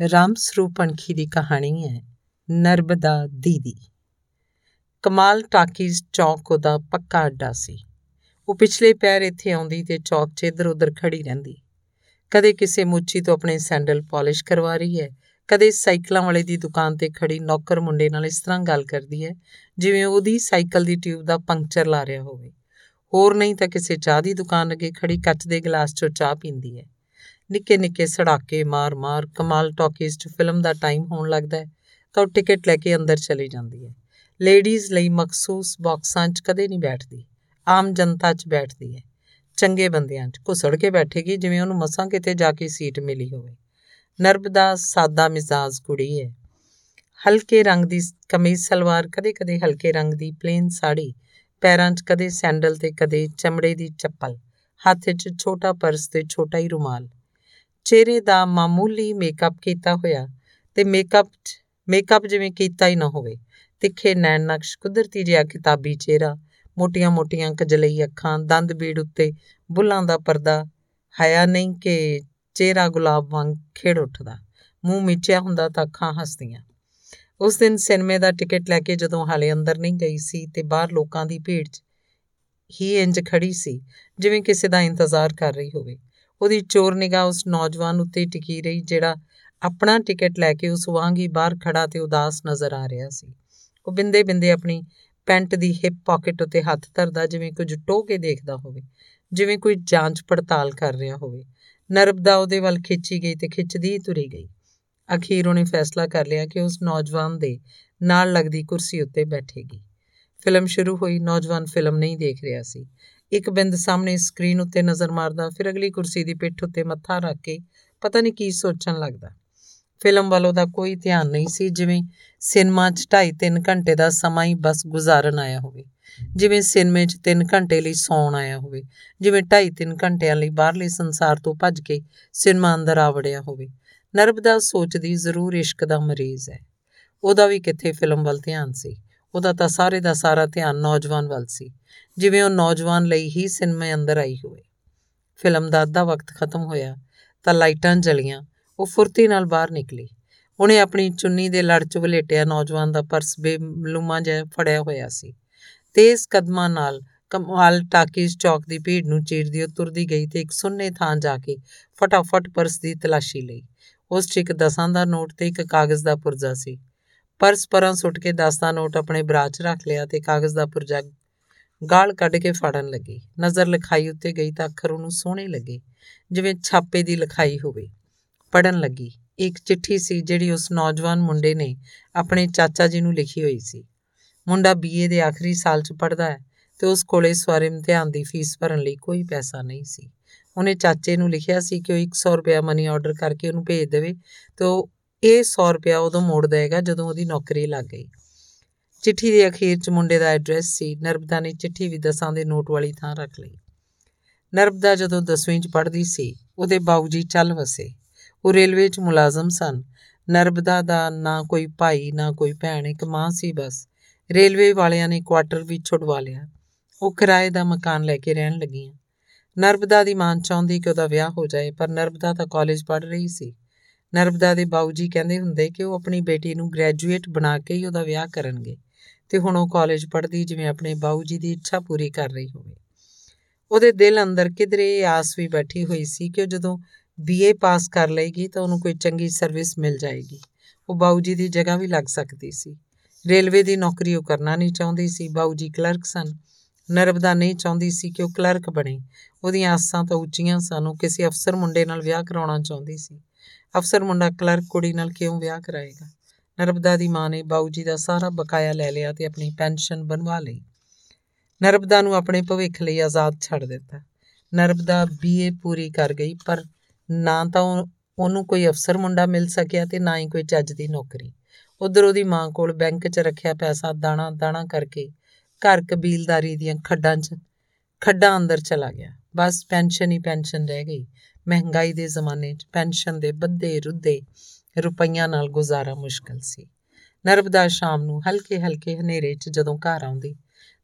ਰਾਮ ਸਰੂਪ ਅਣਖੀ ਦੀ ਕਹਾਣੀ ਹੈ ਨਰਬਦਾ ਦੀਦੀ। ਕਮਾਲ ਟਾਕੀਜ਼ ਚੌਕ ਉਹਦਾ ਪੱਕਾ ਅੱਡਾ ਸੀ। ਉਹ ਪਿਛਲੇ ਪੈਰ ਇੱਥੇ ਆਉਂਦੀ ਤੇ ਚੌਕ 'ਚ ਇੱਧਰ ਉੱਧਰ ਖੜੀ ਰਹਿੰਦੀ। ਕਦੇ ਕਿਸੇ ਮੁੱਚੀ ਤੋਂ ਆਪਣੇ ਸੈਂਡਲ ਪਾਲਿਸ਼ ਕਰਵਾ ਰਹੀ ਹੈ, ਕਦੇ ਸਾਈਕਲਾਂ ਵਾਲੇ ਦੀ ਦੁਕਾਨ ਤੇ ਖੜੀ ਨੌਕਰ ਮੁੰਡੇ ਨਾਲ ਇਸ ਤਰ੍ਹਾਂ ਗੱਲ ਕਰਦੀ ਹੈ, ਜਿਵੇਂ ਉਹਦੀ ਸਾਈਕਲ ਦੀ ਟਿਊਬ ਦਾ ਪੰਕਚਰ ਲਾ ਰਿਹਾ ਹੋਵੇ। ਹੋਰ ਨਹੀਂ ਤਾਂ ਕਿਸੇ ਚਾਹ ਦੀ ਦੁਕਾਨ ਅੱਗੇ ਖੜੀ ਕੱਚ ਦੇ ਗਲਾਸ 'ਚੋਂ ਚਾਹ ਪੀਂਦੀ ਹੈ। ਨਿੱਕੇ ਨਿੱਕੇ ਸੜਾਕੇ ਮਾਰ-ਮਾਰ ਕਮਾਲ ਟਾਕੀਜ਼ 'ਚ ਫਿਲਮ ਦਾ ਟਾਈਮ ਹੋਣ ਲੱਗਦਾ ਹੈ, ਤਾਂ ਉਹ ਟਿਕਟ ਲੈ ਕੇ ਅੰਦਰ ਚਲੀ ਜਾਂਦੀ ਹੈ। ਲੇਡੀਜ਼ ਲਈ ਮਖਸੂਸ ਬਾਕਸਾਂ 'ਚ ਕਦੇ ਨਹੀਂ ਬੈਠਦੀ, ਆਮ ਜਨਤਾ 'ਚ ਬੈਠਦੀ ਹੈ। ਚੰਗੇ ਬੰਦਿਆਂ 'ਚ, ਘੁਸੜ ਕੇ ਬੈਠੇਗੀ ਜਿਵੇਂ ਉਹਨੂੰ ਮਸਾਂ ਕਿਤੇ ਜਾ ਕੇ ਸੀਟ ਮਿਲੀ ਹੋਵੇ। ਨਰਬਦਾ ਸਾਦਾ ਮਿਜ਼ਾਜ ਕੁੜੀ ਹੈ। ਹਲਕੇ ਰੰਗ ਦੀ ਕਮੀਜ਼, ਸਲਵਾਰ, ਕਦੇ-ਕਦੇ ਹਲਕੇ ਰੰਗ ਦੀ ਪਲੇਨ ਸਾੜੀ, ਪੈਰਾਂ 'ਚ ਕਦੇ ਸੈਂਡਲ ਤੇ ਕਦੇ ਚਮੜੇ ਦੀ ਚੱਪਲ, ਹੱਥ 'ਚ ਛੋਟਾ ਪਰਸ ਤੇ ਛੋਟਾ ਹੀ ਰੁਮਾਲ। ਚਿਹਰੇ ਦਾ ਮਾਮੂਲੀ ਮੇਕਅਪ ਕੀਤਾ ਹੋਇਆ ਤੇ ਮੇਕਅਪ ਮੇਕਅਪ ਜਿਵੇਂ ਕੀਤਾ ਹੀ ਨਾ ਹੋਵੇ, ਤਿੱਖੇ ਨੈਣ ਨਕਸ਼, ਕੁਦਰਤੀ ਜਿਹਾ ਕਿਤਾਬੀ ਚਿਹਰਾ ਮੋਟੀਆਂ-ਮੋਟੀਆਂ ਕਜਲਈ ਅੱਖਾਂ, ਦੰਦ ਬੀੜ ਉੱਤੇ ਬੁੱਲਾਂ ਦਾ ਪਰਦਾ, ਹਾਇਆ ਨਹੀਂ ਕਿ ਚਿਹਰਾ ਗੁਲਾਬ ਵਾਂਗ ਖੇੜ ਉੱਠਦਾ, ਮੂੰਹ ਮਿੱਚਿਆ ਹੁੰਦਾ ਤਾਂ ਅੱਖਾਂ ਹੱਸਦੀਆਂ। ਉਸ ਦਿਨ ਸਿਨੇਮੇ ਦਾ ਟਿਕਟ ਲੈ ਕੇ ਜਦੋਂ ਹਾਲੇ ਅੰਦਰ ਨਹੀਂ ਗਈ ਸੀ ਤੇ ਬਾਹਰ ਲੋਕਾਂ ਦੀ ਭੀੜ 'ਚ ਹੀ ਇੰਜ ਖੜੀ ਸੀ, ਜਿਵੇਂ ਕਿਸੇ ਦਾ ਇੰਤਜ਼ਾਰ ਕਰ ਰਹੀ ਹੋਵੇ। ਉਹਦੀ ਚੋਰ ਨਿਗਾਹ ਉਸ ਨੌਜਵਾਨ ਉੱਤੇ ਟਿਕੀ ਰਹੀ, ਜਿਹੜਾ ਆਪਣਾ ਟਿਕਟ ਲੈ ਕੇ ਉਸ ਵਾਂਗ ਹੀ ਬਾਹਰ ਖੜਾ ਤੇ ਉਦਾਸ ਨਜ਼ਰ ਆ ਰਿਹਾ ਸੀ। ਉਹ ਬਿੰਦੇ ਬਿੰਦੇ ਆਪਣੀ ਪੈਂਟ ਦੀ ਹਿਪ ਪਾਕਟ ਉੱਤੇ ਹੱਥ ਧਰਦਾ, ਜਿਵੇਂ ਕੁਝ ਟੋਹ ਕੇ ਦੇਖਦਾ ਹੋਵੇ, ਜਿਵੇਂ ਕੋਈ ਜਾਂਚ ਪੜਤਾਲ ਕਰ ਰਿਹਾ ਹੋਵੇ। ਨਰਬਦਾ ਉਹਦੇ ਵੱਲ ਖਿੱਚੀ ਗਈ ਤੇ ਖਿੱਚਦੀ ਤੁਰੀ ਗਈ। ਅਖੀਰ ਉਹਨੇ ਫੈਸਲਾ ਕਰ ਲਿਆ ਕਿ ਉਸ ਨੌਜਵਾਨ ਦੇ ਨਾਲ ਲੱਗਦੀ ਕੁਰਸੀ ਉੱਤੇ ਬੈਠੇਗੀ। ਫਿਲਮ ਸ਼ੁਰੂ ਹੋਈ, ਨੌਜਵਾਨ ਫਿਲਮ ਨਹੀਂ ਦੇਖ ਰਿਹਾ ਸੀ। ਇੱਕ ਬਿੰਦ ਸਾਹਮਣੇ ਸਕਰੀਨ ਉੱਤੇ ਨਜ਼ਰ ਮਾਰਦਾ, ਫਿਰ ਅਗਲੀ ਕੁਰਸੀ ਦੀ ਪਿੱਠ ਉੱਤੇ ਮੱਥਾ ਰੱਖ ਕੇ ਪਤਾ ਨਹੀਂ ਕੀ ਸੋਚਣ ਲੱਗਦਾ। ਫਿਲਮ ਵੱਲ ਉਹਦਾ ਕੋਈ ਧਿਆਨ ਨਹੀਂ ਸੀ, ਜਿਵੇਂ ਸਿਨੇਮਾ 'ਚ 2.5-3 ਘੰਟੇ ਦਾ ਸਮਾਂ ਹੀ ਬਸ ਗੁਜ਼ਾਰਨ ਆਇਆ ਹੋਵੇ। ਜਿਵੇਂ ਸਿਨੇਮੇ 'ਚ 3 ਘੰਟੇ ਲਈ ਸੌਣ ਆਇਆ ਹੋਵੇ, ਜਿਵੇਂ 2.5-3 ਘੰਟਿਆਂ ਲਈ ਬਾਹਰਲੇ ਸੰਸਾਰ ਤੋਂ ਭੱਜ ਕੇ ਸਿਨੇਮਾ ਅੰਦਰ ਆ ਵੜਿਆ ਹੋਵੇ। ਨਰਬਦਾ ਸੋਚਦੀ ਜ਼ਰੂਰ ਇਸ਼ਕ ਦਾ ਮਰੀਜ਼ ਹੈ। ਉਹਦਾ ਵੀ ਕਿੱਥੇ ਫਿਲਮ ਵੱਲ ਧਿਆਨ ਸੀ? ਉਹਦਾ ਤਾਂ ਸਾਰੇ ਦਾ ਸਾਰਾ ਧਿਆਨ ਨੌਜਵਾਨ ਵੱਲ ਸੀ। ਜਿਵੇਂ ਉਹ ਨੌਜਵਾਨ ਲਈ ਹੀ ਸਿਨੇਮੇ ਅੰਦਰ ਆਈ ਹੋਵੇ। ਫਿਲਮ ਦਾ ਅੱਧਾ ਵਕਤ ਖਤਮ ਹੋਇਆ ਤਾਂ ਲਾਈਟਾਂ ਜਲੀਆਂ, ਉਹ ਫੁਰਤੀ ਨਾਲ ਬਾਹਰ ਨਿਕਲੀ। ਉਹਨੇ ਆਪਣੀ ਚੁੰਨੀ ਦੇ ਲੜ 'ਚ ਵਲੇਟਿਆ ਨੌਜਵਾਨ ਦਾ ਪਰਸ ਬੇਮਲੂਮਾ ਜਿਹਾ ਫੜਿਆ ਹੋਇਆ ਸੀ। ਤੇਜ਼ ਕਦਮਾਂ ਨਾਲ ਕਮਾਲ ਟਾਕੀਜ਼ ਚੌਕ ਦੀ ਭੀੜ ਨੂੰ ਚੀਰਦੀ ਉਹ ਤੁਰਦੀ ਗਈ ਤੇ ਇੱਕ ਸੁੰਨੇ ਥਾਂ ਜਾ ਕੇ ਫਟਾਫਟ ਪਰਸ ਦੀ ਤਲਾਸ਼ੀ ਲਈ। ਉਸ 'ਚ ਇੱਕ ਦਸਾਂ ਦਾ ਨੋਟ ਤੇ ਇੱਕ ਕਾਗਜ਼ ਦਾ ਪੁਰਜ਼ਾ ਸੀ। ਪਰਸ ਪਰਾਂ ਸੁੱਟ ਕੇ 10 ਦਾ ਨੋਟ ਆਪਣੇ ਬਰਾਚ 'ਚ ਰੱਖ ਲਿਆ ਤੇ ਕਾਗਜ਼ ਦਾ ਪੁਰਜ਼ਾ ਗਾਲ ਕੱਢ ਕੇ ਫੜਨ ਲੱਗੀ। ਨਜ਼ਰ ਲਿਖਾਈ ਉੱਤੇ ਗਈ ਤਾਂ ਅੱਖਰ ਉਹਨੂੰ ਸੋਹਣੇ ਲੱਗੇ, ਜਿਵੇਂ ਛਾਪੇ ਦੀ ਲਿਖਾਈ ਹੋਵੇ। ਪੜਨ ਲੱਗੀ। ਇੱਕ ਚਿੱਠੀ ਸੀ ਜਿਹੜੀ ਉਸ ਨੌਜਵਾਨ ਮੁੰਡੇ ਨੇ ਆਪਣੇ ਚਾਚਾ ਜੀ ਨੂੰ ਲਿਖੀ ਹੋਈ ਸੀ। ਮੁੰਡਾ ਬੀਏ ਦੇ ਆਖਰੀ ਸਾਲ 'ਚ ਪੜਦਾ ਹੈ ਤੇ ਉਸ ਕੋਲੇ ਸਵਾਰ ਇਮਤਿਹਾਨ ਦੀ ਫੀਸ ਭਰਨ ਲਈ ਕੋਈ ਪੈਸਾ ਨਹੀਂ ਸੀ। ਉਹਨੇ ਚਾਚੇ ਨੂੰ ਲਿਖਿਆ ਸੀ ਕਿ ਉਹ 100 ਰੁਪਏ ਮਨੀ ਆਰਡਰ ਕਰਕੇ ਉਹਨੂੰ ਭੇਜ ਦੇਵੇ ਤੇ ਉਹ ਇਹ 100 ਰੁਪਏ ਉਦੋਂ ਮੋੜ ਦੇਗਾ ਜਦੋਂ ਉਹਦੀ ਨੌਕਰੀ ਲੱਗ ਗਈ। ਚਿੱਠੀ ਦੇ ਅਖੀਰ 'ਚ ਮੁੰਡੇ ਦਾ ਐਡਰੈਸ ਸੀ। ਨਰਬਦਾ ਨੇ ਚਿੱਠੀ ਵੀ ਦਸਾਂ ਦੇ ਨੋਟ ਵਾਲੀ ਥਾਂ ਰੱਖ ਲਈ। ਨਰਬਦਾ ਜਦੋਂ 10ਵੀਂ 'ਚ ਪੜ੍ਹਦੀ ਸੀ, ਉਹਦੇ ਬਾਊਜੀ ਚੱਲ ਵਸੇ। ਉਹ ਰੇਲਵੇ 'ਚ ਮੁਲਾਜ਼ਮ ਸਨ। ਨਰਬਦਾ ਦਾ ਨਾ ਕੋਈ ਭਾਈ, ਨਾ ਕੋਈ ਭੈਣ, ਇੱਕ ਮਾਂ ਸੀ ਬਸ। ਰੇਲਵੇ ਵਾਲਿਆਂ ਨੇ ਕੁਆਟਰ ਵੀ ਛੁਡਵਾ ਲਿਆ। ਉਹ ਕਿਰਾਏ ਦਾ ਮਕਾਨ ਲੈ ਕੇ ਰਹਿਣ ਲੱਗੀਆਂ। ਨਰਬਦਾ ਦੀ ਮਾਂ ਚਾਹੁੰਦੀ ਕਿ ਉਹਦਾ ਵਿਆਹ ਹੋ ਜਾਏ, ਪਰ ਨਰਬਦਾ ਤਾਂ ਕਾਲਜ ਪੜ੍ਹ ਰਹੀ ਸੀ। ਨਰਬਦਾ ਦੇ ਬਾਊਜੀ ਕਹਿੰਦੇ ਹੁੰਦੇ ਕਿ ਉਹ ਆਪਣੀ ਬੇਟੀ ਨੂੰ ਗ੍ਰੈਜੂਏਟ ਬਣਾ ਕੇ ਹੀ ਉਹਦਾ ਵਿਆਹ ਕਰਨਗੇ। ਤੇ ਹੁਣ ਉਹ ਕਾਲਜ ਪੜ੍ਹਦੀ, ਜਿਵੇਂ ਆਪਣੇ ਬਾਊ ਜੀ ਦੀ ਇੱਛਾ ਪੂਰੀ ਕਰ ਰਹੀ ਹੋਵੇ। ਉਹਦੇ ਦਿਲ ਅੰਦਰ ਕਿਧਰੇ ਆਸ ਵੀ ਬੈਠੀ ਹੋਈ ਸੀ ਕਿ ਉਹ ਜਦੋਂ ਬੀਏ ਪਾਸ ਕਰ ਲਏਗੀ ਤਾਂ ਉਹਨੂੰ ਕੋਈ ਚੰਗੀ ਸਰਵਿਸ ਮਿਲ ਜਾਏਗੀ। ਉਹ ਬਾਊ ਜੀ ਦੀ ਜਗ੍ਹਾ ਵੀ ਲੱਗ ਸਕਦੀ ਸੀ। ਰੇਲਵੇ ਦੀ ਨੌਕਰੀ ਉਹ ਕਰਨਾ ਨਹੀਂ ਚਾਹੁੰਦੀ ਸੀ। ਬਾਊ ਜੀ ਕਲਰਕ ਸਨ। ਨਰਬਦਾ ਨਹੀਂ ਚਾਹੁੰਦੀ ਸੀ ਕਿ ਉਹ ਕਲਰਕ ਬਣੇ। ਉਹਦੀਆਂ ਆਸਾਂ ਤਾਂ ਉੱਚੀਆਂ ਸਨ। ਉਹ ਕਿਸੇ ਅਫਸਰ ਮੁੰਡੇ ਨਾਲ ਵਿਆਹ ਕਰਾਉਣਾ ਚਾਹੁੰਦੀ ਸੀ। ਅਫਸਰ ਮੁੰਡਾ ਕਲਰਕ ਕੁੜੀ ਨਾਲ ਕਿਉਂ ਵਿਆਹ ਕਰਾਏਗਾ? ਨਰਬਦਾ ਦੀ ਮਾਂ ਨੇ ਬਾਊ ਜੀ ਦਾ ਸਾਰਾ ਬਕਾਇਆ ਲੈ ਲਿਆ ਤੇ ਆਪਣੀ ਪੈਨਸ਼ਨ ਬਣਵਾ ਲਈ। ਨਰਬਦਾ ਨੂੰ ਆਪਣੇ ਭਵਿੱਖ ਲਈ ਆਜ਼ਾਦ ਛੱਡ ਦਿੱਤਾ। ਨਰਬਦਾ ਬੀਏ ਪੂਰੀ ਕਰ ਗਈ, ਪਰ ਨਾ ਤਾਂ ਉਹਨੂੰ ਕੋਈ ਅਫਸਰ ਮੁੰਡਾ ਮਿਲ ਸਕਿਆ ਤੇ ਨਾ ਹੀ ਕੋਈ ਚੱਜ ਦੀ ਨੌਕਰੀ। ਉਧਰ ਉਹਦੀ ਮਾਂ ਕੋਲ ਬੈਂਕ 'ਚ ਰੱਖਿਆ ਪੈਸਾ ਦਾਣਾ ਦਾਣਾ ਕਰਕੇ ਘਰ ਕਬੀਲਦਾਰੀ ਦੀਆਂ ਖੱਡਾਂ 'ਚ, ਖੱਡਾਂ ਅੰਦਰ ਚਲਾ ਗਿਆ। ਬਸ ਪੈਨਸ਼ਨ ਹੀ ਪੈਨਸ਼ਨ ਰਹਿ ਗਈ। ਮਹਿੰਗਾਈ ਦੇ ਜ਼ਮਾਨੇ 'ਚ ਪੈਨਸ਼ਨ ਦੇ ਬੱਦੇ ਰੁੱਦੇ ਰੁਪਈਆਂ ਨਾਲ ਗੁਜ਼ਾਰਾ ਮੁਸ਼ਕਲ ਸੀ। ਨਰਬਦਾ ਸ਼ਾਮ ਨੂੰ ਹਲਕੇ ਹਲਕੇ ਹਨੇਰੇ 'ਚ ਜਦੋਂ ਘਰ ਆਉਂਦੀ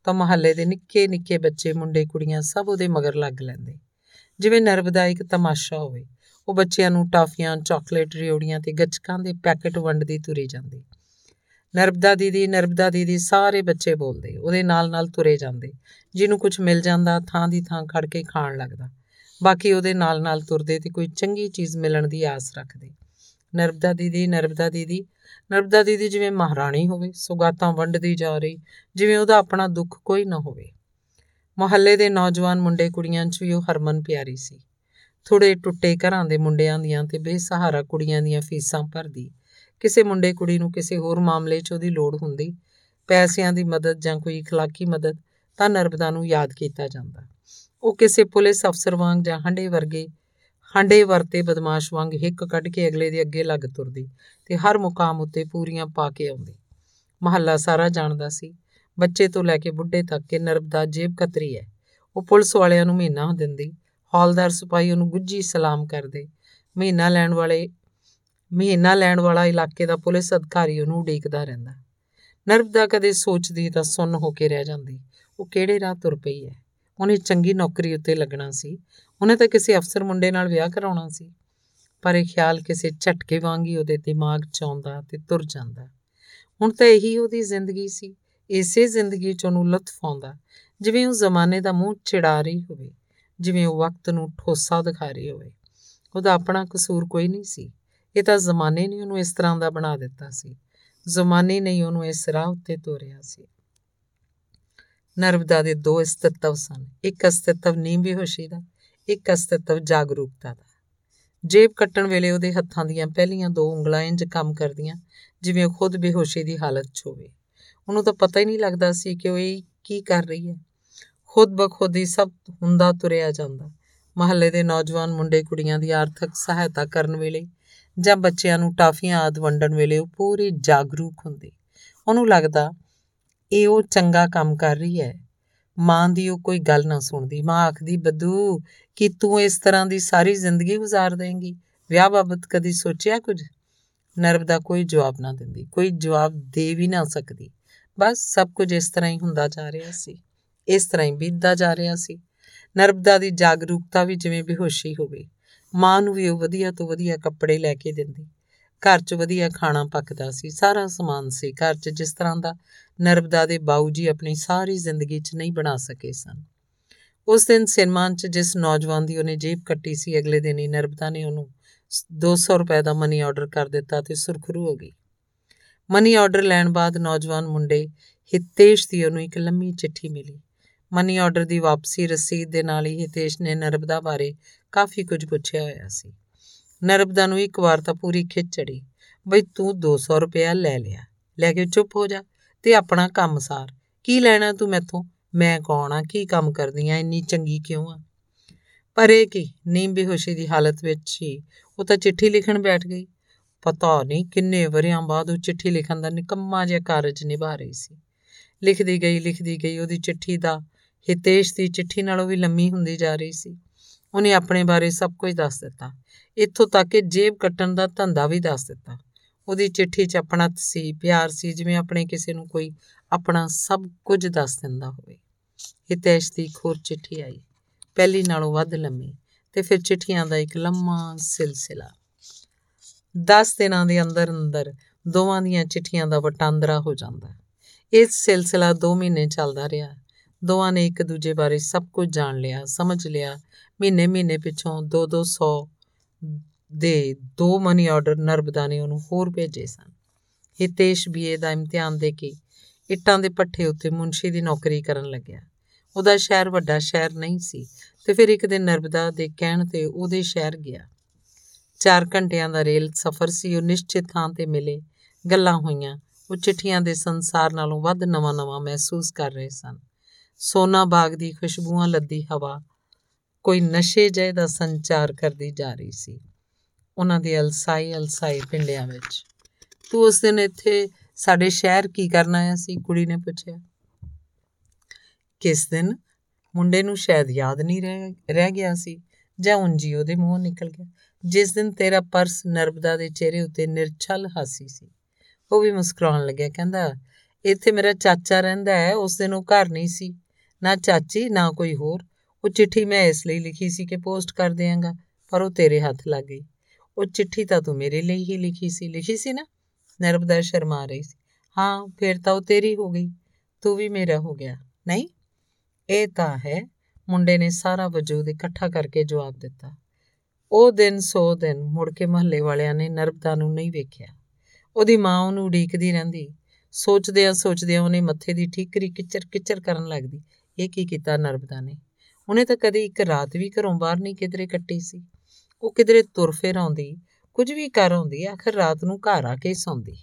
ਤਾਂ ਮਹੱਲੇ ਦੇ ਨਿੱਕੇ ਨਿੱਕੇ ਬੱਚੇ, ਮੁੰਡੇ, ਕੁੜੀਆਂ ਸਭ ਉਹਦੇ ਮਗਰ ਲੱਗ ਲੈਂਦੇ। ਜਿਵੇਂ ਨਰਬਦਾ ਇੱਕ ਤਮਾਸ਼ਾ ਹੋਵੇ, ਉਹ ਬੱਚਿਆਂ ਨੂੰ ਟਾਫੀਆਂ, ਚਾਕਲੇਟ ਰਿਓੜੀਆਂ ਤੇ ਗੱਚਕਾਂ ਦੇ ਪੈਕੇਟ ਵੰਡਦੀ ਤੁਰੀ ਜਾਂਦੀ। ਨਰਬਦਾ ਦੀਦੀ ਨਰਬਦਾ ਦੀਦੀ ਸਾਰੇ ਬੱਚੇ ਬੋਲਦੇ, ਉਹਦੇ ਨਾਲ ਨਾਲ ਤੁਰੇ ਜਾਂਦੇ। ਜਿਹਨੂੰ ਕੁਝ ਮਿਲ ਜਾਂਦਾ, ਥਾਂ ਦੀ ਥਾਂ ਖੜ ਕੇ ਖਾਣ ਲੱਗਦਾ। ਬਾਕੀ ਉਹਦੇ ਨਾਲ ਨਾਲ ਤੁਰਦੇ ਤੇ ਕੋਈ ਚੰਗੀ ਚੀਜ਼ ਮਿਲਣ ਦੀ ਆਸ ਰੱਖਦੇ। ਨਰਬਦਾ ਦੀਦੀ ਨਰਬਦਾ ਦੀਦੀ ਨਰਬਦਾ ਦੀਦੀ ਜਿਵੇਂ ਮਹਾਰਾਣੀ ਹੋਵੇ ਸੁਗਾਤਾਂ ਵੰਡਦੀ ਜਾ ਰਹੀ ਜਿਵੇਂ ਉਹਦਾ ਆਪਣਾ ਦੁੱਖ ਕੋਈ ਨਾ ਹੋਵੇ ਮੁਹੱਲੇ ਦੇ ਨੌਜਵਾਨ ਮੁੰਡੇ ਕੁੜੀਆਂ 'ਚ ਵੀ ਉਹ ਹਰਮਨ ਪਿਆਰੀ ਸੀ ਥੋੜੇ ਟੁੱਟੇ ਘਰਾਂ ਦੇ ਮੁੰਡਿਆਂ ਦੀਆਂ ਤੇ ਬੇਸਹਾਰਾ ਕੁੜੀਆਂ ਦੀਆਂ ਫੀਸਾਂ ਭਰਦੀ ਕਿਸੇ ਮੁੰਡੇ ਕੁੜੀ ਨੂੰ ਕਿਸੇ ਹੋਰ ਮਾਮਲੇ 'ਚ ਉਹਦੀ ਲੋੜ ਹੁੰਦੀ ਪੈਸਿਆਂ ਦੀ ਮਦਦ ਜਾਂ ਕੋਈ اخلاقی ਮਦਦ ਤਾਂ ਨਰਬਦਾ ਨੂੰ ਯਾਦ ਕੀਤਾ ਜਾਂਦਾ ਉਹ ਕਿਸੇ ਪੁਲਿਸ ਅਫਸਰ ਵਾਂਗ ਜਾਂ ਹੰਡੇ ਵਰਗੇ ਹੰਡੇ ਵਰਤੇ ਬਦਮਾਸ਼ ਵਾਂਗ ਹਿੱਕ ਕੱਢ ਕੇ ਅਗਲੇ ਦੇ ਅੱਗੇ ਲੱਗ ਤੁਰਦੀ ਤੇ ਹਰ ਮੁਕਾਮ ਉੱਤੇ ਪੂਰੀਆਂ ਪਾ ਕੇ ਆਉਂਦੀ। ਮਹੱਲਾ ਸਾਰਾ ਜਾਣਦਾ ਸੀ। ਬੱਚੇ ਤੋਂ ਲੈ ਕੇ ਬੁੱਢੇ ਤੱਕ ਕਿ ਨਰਬਦਾ ਜੇਬ ਕਤਰੀ ਹੈ। ਉਹ ਪੁਲਿਸ ਵਾਲਿਆਂ ਨੂੰ ਮਹੀਨਾ ਦਿੰਦੀ। ਹੌਲਦਾਰ ਸਿਪਾਹੀ ਉਹਨੂੰ ਗੁੱਜੀ ਸਲਾਮ ਕਰਦੇ। ਮਹੀਨਾ ਲੈਣ ਵਾਲੇ, ਮਹੀਨਾ ਲੈਣ ਵਾਲਾ ਇਲਾਕੇ ਦਾ ਪੁਲਿਸ ਅਧਿਕਾਰੀ ਉਹਨੂੰ ਉਡੀਕਦਾ ਰਹਿੰਦਾ। ਨਰਬਦਾ ਕਦੇ ਸੋਚਦੀ ਤਾਂ ਸੁੰਨ ਹੋ ਕੇ ਰਹਿ ਜਾਂਦੀ। ਉਹ ਕਿਹੜੇ ਰਾਹ ਤੁਰ ਪਈ ਹੈ? ਉਹਨੇ ਚੰਗੀ ਨੌਕਰੀ ਉੱਤੇ ਲੱਗਣਾ ਸੀ। ਉਹਨੇ ਤਾਂ ਕਿਸੇ ਅਫਸਰ ਮੁੰਡੇ ਨਾਲ ਵਿਆਹ ਕਰਾਉਣਾ ਸੀ। ਪਰ ਇਹ ਖਿਆਲ ਕਿਸੇ ਝਟਕੇ ਵਾਂਗ ਹੀ ਉਹਦੇ ਦਿਮਾਗ 'ਚ ਆਉਂਦਾ ਤੇ ਤੁਰ ਜਾਂਦਾ। ਹੁਣ ਤਾਂ ਇਹੀ ਉਹਦੀ ਜ਼ਿੰਦਗੀ ਸੀ। ਇਸੇ ਜ਼ਿੰਦਗੀ 'ਚ ਉਹਨੂੰ ਲੁਤਫ ਆਉਂਦਾ। ਜਿਵੇਂ ਉਹ ਜ਼ਮਾਨੇ ਦਾ ਮੂੰਹ ਚਿੜਾ ਰਹੀ ਹੋਵੇ। ਜਿਵੇਂ ਉਹ ਵਕਤ ਨੂੰ ਠੋਸਾ ਦਿਖਾ ਰਹੀ ਹੋਵੇ। ਉਹਦਾ ਆਪਣਾ ਕਸੂਰ ਕੋਈ ਨਹੀਂ ਸੀ। ਇਹ ਤਾਂ ਜ਼ਮਾਨੇ ਨੇ ਉਹਨੂੰ ਇਸ ਤਰ੍ਹਾਂ ਦਾ ਬਣਾ ਦਿੱਤਾ ਸੀ। ਜ਼ਮਾਨੇ ਨੇ ਉਹਨੂੰ ਇਸ ਰਾਹ ਉੱਤੇ ਤੋਰਿਆ ਸੀ। ਨਰਵਦਾ ਦੇ ਦੋ ਅਸਤਿਤਵ ਸਨ। ਇੱਕ ਅਸਤਿਤਵ ਨੀਂਦ ਬੇਹੋਸ਼ੀ ਦਾ, ਇੱਕ ਅਸਤਿਤਵ ਜਾਗਰੂਕਤਾ ਦਾ। ਜੇਬ ਕੱਟਣ ਵੇਲੇ ਉਹਦੇ ਹੱਥਾਂ ਦੀਆਂ ਪਹਿਲੀਆਂ ਦੋ ਉਂਗਲਾਂ ਇੰਜ ਕੰਮ ਕਰਦੀਆਂ, ਜਿਵੇਂ ਉਹ ਖੁਦ ਬੇਹੋਸ਼ੀ ਦੀ ਹਾਲਤ 'ਚ ਹੋਵੇ। ਉਹਨੂੰ ਤਾਂ ਪਤਾ ਹੀ ਨਹੀਂ ਲੱਗਦਾ ਸੀ ਕਿ ਉਹ ਇਹ ਕੀ ਕਰ ਰਹੀ ਹੈ। ਖੁਦ ਬਖੁਦ ਹੀ ਸਭ ਹੁੰਦਾ ਤੁਰਿਆ ਜਾਂਦਾ। ਮਹੱਲੇ ਦੇ ਨੌਜਵਾਨ ਮੁੰਡੇ ਕੁੜੀਆਂ ਦੀ ਆਰਥਿਕ ਸਹਾਇਤਾ ਕਰਨ ਵੇਲੇ ਜਾਂ ਬੱਚਿਆਂ ਨੂੰ ਟਾਫੀਆਂ ਆਦ ਵੰਡਣ ਵੇਲੇ ਉਹ ਪੂਰੀ ਜਾਗਰੂਕ ਹੁੰਦੀ। ਉਹਨੂੰ ਲੱਗਦਾ ਇਹ ਉਹ ਚੰਗਾ ਕੰਮ ਕਰ ਰਹੀ ਹੈ ਮਾਂ ਦੀ ਉਹ ਕੋਈ ਗੱਲ ਨਾ ਸੁਣਦੀ ਮਾਂ ਆਖਦੀ ਬਦੂ ਕਿ ਤੂੰ ਇਸ ਤਰ੍ਹਾਂ ਦੀ ਸਾਰੀ ਜ਼ਿੰਦਗੀ گزار ਦੇਂਗੀ ਵਿਆਹ ਬਾਬਤ ਕਦੀ ਸੋਚਿਆ ਕੁਝ ਨਰਬਦਾ ਕੋਈ ਜਵਾਬ ਨਾ ਦਿੰਦੀ ਕੋਈ ਜਵਾਬ ਦੇ ਵੀ ਨਾ ਸਕਦੀ ਬਸ ਸਭ ਕੁਝ ਇਸ ਤਰ੍ਹਾਂ ਹੀ ਹੁੰਦਾ ਜਾ ਰਿਹਾ ਸੀ ਇਸ ਤਰ੍ਹਾਂ ਹੀ ਬੀਤਦਾ ਜਾ ਰਿਹਾ ਸੀ ਨਰਬਦਾ ਦੀ ਜਾਗਰੂਕਤਾ ਵੀ ਜਿਵੇਂ ਬੇਹੋਸ਼ੀ ਹੋਵੇ ਮਾਂ ਨੂੰ ਵੀ ਉਹ ਵਧੀਆ ਤੋਂ ਵਧੀਆ ਕੱਪੜੇ ਲੈ ਕੇ ਦਿੰਦੀ ਘਰ 'ਚ ਵਧੀਆ ਖਾਣਾ ਪੱਕਦਾ ਸੀ, ਸਾਰਾ ਸਮਾਨ ਸੀ, ਘਰ 'ਚ ਜਿਸ ਤਰ੍ਹਾਂ ਦਾ ਨਰਬਦਾ ਦੇ ਬਾਊ ਜੀ ਆਪਣੀ ਸਾਰੀ ਜ਼ਿੰਦਗੀ 'ਚ ਨਹੀਂ ਬਣਾ ਸਕੇ ਸਨ। ਉਸ ਦਿਨ ਸਿਨਮਾਨ 'ਚ ਜਿਸ ਨੌਜਵਾਨ ਦੀ ਉਹਨੇ ਜੇਬ ਕੱਟੀ ਸੀ, ਅਗਲੇ ਦਿਨ ਹੀ ਨਰਬਦਾ ਨੇ ਉਹਨੂੰ 200 ਰੁਪਏ ਦਾ ਮਨੀ ਆਰਡਰ ਕਰ ਦਿੱਤਾ ਤੇ ਸੁਰਖਰੂ ਹੋ ਗਈ। ਮਨੀ ਆਰਡਰ ਲੈਣ ਬਾਅਦ ਨੌਜਵਾਨ ਮੁੰਡੇ ਹਿਤੇਸ਼ ਦੀ ਉਹਨੂੰ ਇੱਕ ਲੰਮੀ ਚਿੱਠੀ ਮਿਲੀ। ਮਨੀ ਆਰਡਰ ਦੀ ਵਾਪਸੀ ਰਸੀਦ ਦੇ ਨਾਲ ਹੀ ਹਿਤੇਸ਼ ਨੇ ਨਰਬਦਾ ਬਾਰੇ ਕਾਫੀ ਕੁਝ ਪੁੱਛਿਆ ਹੋਇਆ ਸੀ। ਨਰਬਦਾ ਨੂੰ ਇੱਕ ਵਾਰ ਤਾਂ ਪੂਰੀ ਖਿੱਚ ਚੜੀ ਬਈ ਤੂੰ 200 ਰੁਪਇਆ ਲੈ ਲਿਆ। ਲੈ ਕੇ ਚੁੱਪ ਹੋ ਜਾ ਤੇ ਆਪਣਾ ਕੰਮ ਸਾਰ। ਕੀ ਲੈਣਾ ਤੂੰ ਮੈਥੋਂ? ਮੈਂ ਕੌਣ ਆ? ਕੀ ਕੰਮ ਕਰਦੀ ਆ? ਇੰਨੀ ਚੰਗੀ ਕਿਉਂ ਆ? ਪਰ ਇਹ ਕੀ? ਨੀਂਦ ਬੇਹੋਸ਼ੀ ਦੀ ਹਾਲਤ ਵਿੱਚ ਹੀ ਉਹ ਤਾਂ ਚਿੱਠੀ ਲਿਖਣ ਬੈਠ ਗਈ। ਪਤਾ ਨਹੀਂ ਕਿੰਨੇ ਵਰਿਆਂ ਬਾਅਦ ਉਹ ਚਿੱਠੀ ਲਿਖਣ ਦਾ ਨਿਕੰਮਾ ਜਿਹਾ ਕਾਰਜ ਨਿਭਾ ਰਹੀ ਸੀ। ਲਿਖਦੀ ਗਈ ਲਿਖਦੀ ਗਈ, ਉਹਦੀ ਚਿੱਠੀ ਦਾ ਹਿਤੇਸ਼ ਦੀ ਚਿੱਠੀ ਨਾਲੋਂ ਵੀ ਲੰਮੀ ਹੁੰਦੀ ਜਾ ਰਹੀ ਸੀ। ਉਹਨੇ ਆਪਣੇ ਬਾਰੇ ਸਭ ਕੁਝ ਦੱਸ ਦਿੱਤਾ। ਇੱਥੋਂ ਤੱਕ ਕਿ ਜੇਬ ਕੱਟਣ ਦਾ ਧੰਦਾ ਵੀ ਦੱਸ ਦਿੱਤਾ। ਉਹਦੀ ਚਿੱਠੀ 'ਚ ਆਪਣਾ ਸੀ, ਪਿਆਰ ਸੀ, ਜਿਵੇਂ ਆਪਣੇ ਕਿਸੇ ਨੂੰ ਕੋਈ ਆਪਣਾ ਸਭ ਕੁਝ ਦੱਸ ਦਿੰਦਾ ਹੋਵੇ। ਹਿਤੇਸ਼ ਦੀ ਖੋਰ ਚਿੱਠੀ ਆਈ। ਪਹਿਲੀ ਨਾਲੋਂ ਵੱਧ ਲੰਮੀ ਤੇ ਫਿਰ ਚਿੱਠੀਆਂ ਦਾ ਇੱਕ ਲੰਮਾ ਸਿਲਸਿਲਾ। 10 ਦਿਨਾਂ ਦੇ ਅੰਦਰ ਅੰਦਰ ਦੋਵਾਂ ਦੀਆਂ ਚਿੱਠੀਆਂ ਦਾ ਵਟਾਂਦਰਾ ਹੋ ਜਾਂਦਾ। ਇਸ ਸਿਲਸਿਲਾ 2 ਮਹੀਨੇ ਚੱਲਦਾ ਰਿਹਾ। ਦੋਵਾਂ ਨੇ ਇੱਕ ਦੂਜੇ ਬਾਰੇ ਸਭ ਕੁਝ ਜਾਣ ਲਿਆ, ਸਮਝ ਲਿਆ। ਮਹੀਨੇ ਮਹੀਨੇ ਪਿੱਛੋਂ 2-200 ਦੇ ਦੋ ਮਨੀ ਆਰਡਰ ਨਰਬਦਾ ਨੇ ਉਹਨੂੰ ਹੋਰ ਭੇਜੇ ਸਨ। ਹਿਤੇਸ਼ ਬੀਏ ਦਾ ਇਮਤਿਹਾਨ ਦੇ ਕੇ ਇੱਟਾਂ ਦੇ ਪੱਠੇ ਉੱਤੇ ਮੁੰਸ਼ੀ ਦੀ ਨੌਕਰੀ ਕਰਨ ਲੱਗਿਆ। ਉਹਦਾ ਸ਼ਹਿਰ ਵੱਡਾ ਸ਼ਹਿਰ ਨਹੀਂ ਸੀ ਤੇ ਫਿਰ ਇੱਕ ਦਿਨ ਨਰਬਦਾ ਦੇ ਕਹਿਣ ਤੇ ਉਹਦੇ ਸ਼ਹਿਰ ਗਿਆ। 4 ਘੰਟਿਆਂ ਦਾ ਰੇਲ ਸਫ਼ਰ ਸੀ, ਉਹ ਨਿਸ਼ਚਿਤ ਥਾਂ ਤੇ ਮਿਲੇ, ਗੱਲਾਂ ਹੋਈਆਂ, ਉਹ ਚਿੱਠੀਆਂ ਦੇ ਸੰਸਾਰ ਨਾਲੋਂ ਵੱਧ ਨਵਾਂ-ਨਵਾਂ ਮਹਿਸੂਸ ਕਰ ਰਹੇ ਸਨ। ਸੋਨਾ ਬਾਗ ਦੀ ਖੁਸ਼ਬੂਆਂ ਲੱਦੀ ਹਵਾ। ਕੋਈ ਨਸ਼ੇ ਜਿਹੇ ਦਾ ਸੰਚਾਰ ਕਰਦੀ ਜਾ ਰਹੀ ਸੀ। ਉਹਨਾਂ ਦੇ ਅਲਸਾਈ ਅਲਸਾਈ ਪਿੰਡਿਆਂ ਵਿੱਚ। ਤੂੰ ਉਸ ਦਿਨ ਇੱਥੇ ਸਾਡੇ ਸ਼ਹਿਰ ਕੀ ਕਰਨ ਆਇਆ ਸੀ? ਕੁੜੀ ਨੇ ਪੁੱਛਿਆ। ਕਿਸ ਦਿਨ? ਮੁੰਡੇ ਨੂੰ ਸ਼ਾਇਦ ਯਾਦ ਨਹੀਂ ਰਹਿ ਗਿਆ ਸੀ। ਜਾਂ ਉਂਜੀ ਉਹਦੇ ਮੂੰਹੋਂ ਨਿਕਲ ਗਿਆ। ਜਿਸ ਦਿਨ ਤੇਰਾ ਪਰਸ ਨਰਬਦਾ ਦੇ ਚਿਹਰੇ ਉੱਤੇ ਨਿਰਛਲ ਹਾਸੀ ਸੀ। ਉਹ ਵੀ ਮੁਸਕਰਾਉਣ ਲੱਗਿਆ। ਕਹਿੰਦਾ, ਇੱਥੇ ਮੇਰਾ ਚਾਚਾ ਰਹਿੰਦਾ ਹੈ, ਉਸ ਦਿਨ ਉਹ ਘਰ ਨਹੀਂ ਸੀ। ਨਾ ਚਾਚੀ, ਨਾ ਕੋਈ ਹੋਰ। ਉਹ ਚਿੱਠੀ ਮੈਂ ਇਸ ਲਈ ਲਿਖੀ ਸੀ ਕਿ ਪੋਸਟ ਕਰ ਦੇਵਾਂਗਾ, ਪਰ ਉਹ ਤੇਰੇ ਹੱਥ ਲੱਗ ਗਈ। ਉਹ ਚਿੱਠੀ ਤਾਂ ਤੂੰ ਮੇਰੇ ਲਈ ਹੀ ਲਿਖੀ ਸੀ। ਲਿਖੀ ਸੀ ਨਾ? ਨਰਬਦਾ ਸ਼ਰਮਾ ਰਹੀ ਸੀ। ਹਾਂ, ਫਿਰ ਤਾਂ ਉਹ ਤੇਰੀ ਹੋ ਗਈ। ਤੂੰ ਵੀ ਮੇਰਾ ਹੋ ਗਿਆ। ਨਹੀਂ? ਇਹ ਤਾਂ ਹੈ। ਮੁੰਡੇ ਨੇ ਸਾਰਾ ਵਜੂਦ ਇਕੱਠਾ ਕਰਕੇ ਜਵਾਬ ਦਿੱਤਾ। ਉਹ ਦਿਨ ਸੋ ਦਿਨ ਮੁੜ ਕੇ ਮਹੱਲੇ ਵਾਲਿਆਂ ਨੇ ਨਰਬਦਾ ਨੂੰ ਨਹੀਂ ਵੇਖਿਆ। ਉਹਦੀ ਮਾਂ ਉਹਨੂੰ ਉਡੀਕਦੀ ਰਹਿੰਦੀ। ਸੋਚਦਿਆਂ ਸੋਚਦਿਆਂ ਉਹਨੇ ਮੱਥੇ ਦੀ ਠੀਕਰੀ ਕਿਚਰ ਕਿਚਰ ਕਰਨ ਲੱਗਦੀ। ਇਹ ਕੀ ਕੀਤਾ ਨਰਬਦਾ ਨੇ? ਉਹਨੇ ਤਾਂ ਕਦੇ ਇੱਕ ਰਾਤ ਵੀ ਘਰੋਂ ਬਾਹਰ ਨਹੀਂ ਕਿਧਰੇ ਕੱਟੀ ਸੀ। ਉਹ ਕਿਧਰੇ ਤੁਰ ਫੇਰ ਆਉਂਦੀ, ਕੁਝ ਵੀ ਕਰ ਆਉਂਦੀ, ਆਖਰ ਰਾਤ ਨੂੰ ਘਰ ਆ ਕੇ ਸੌਂਦੀ।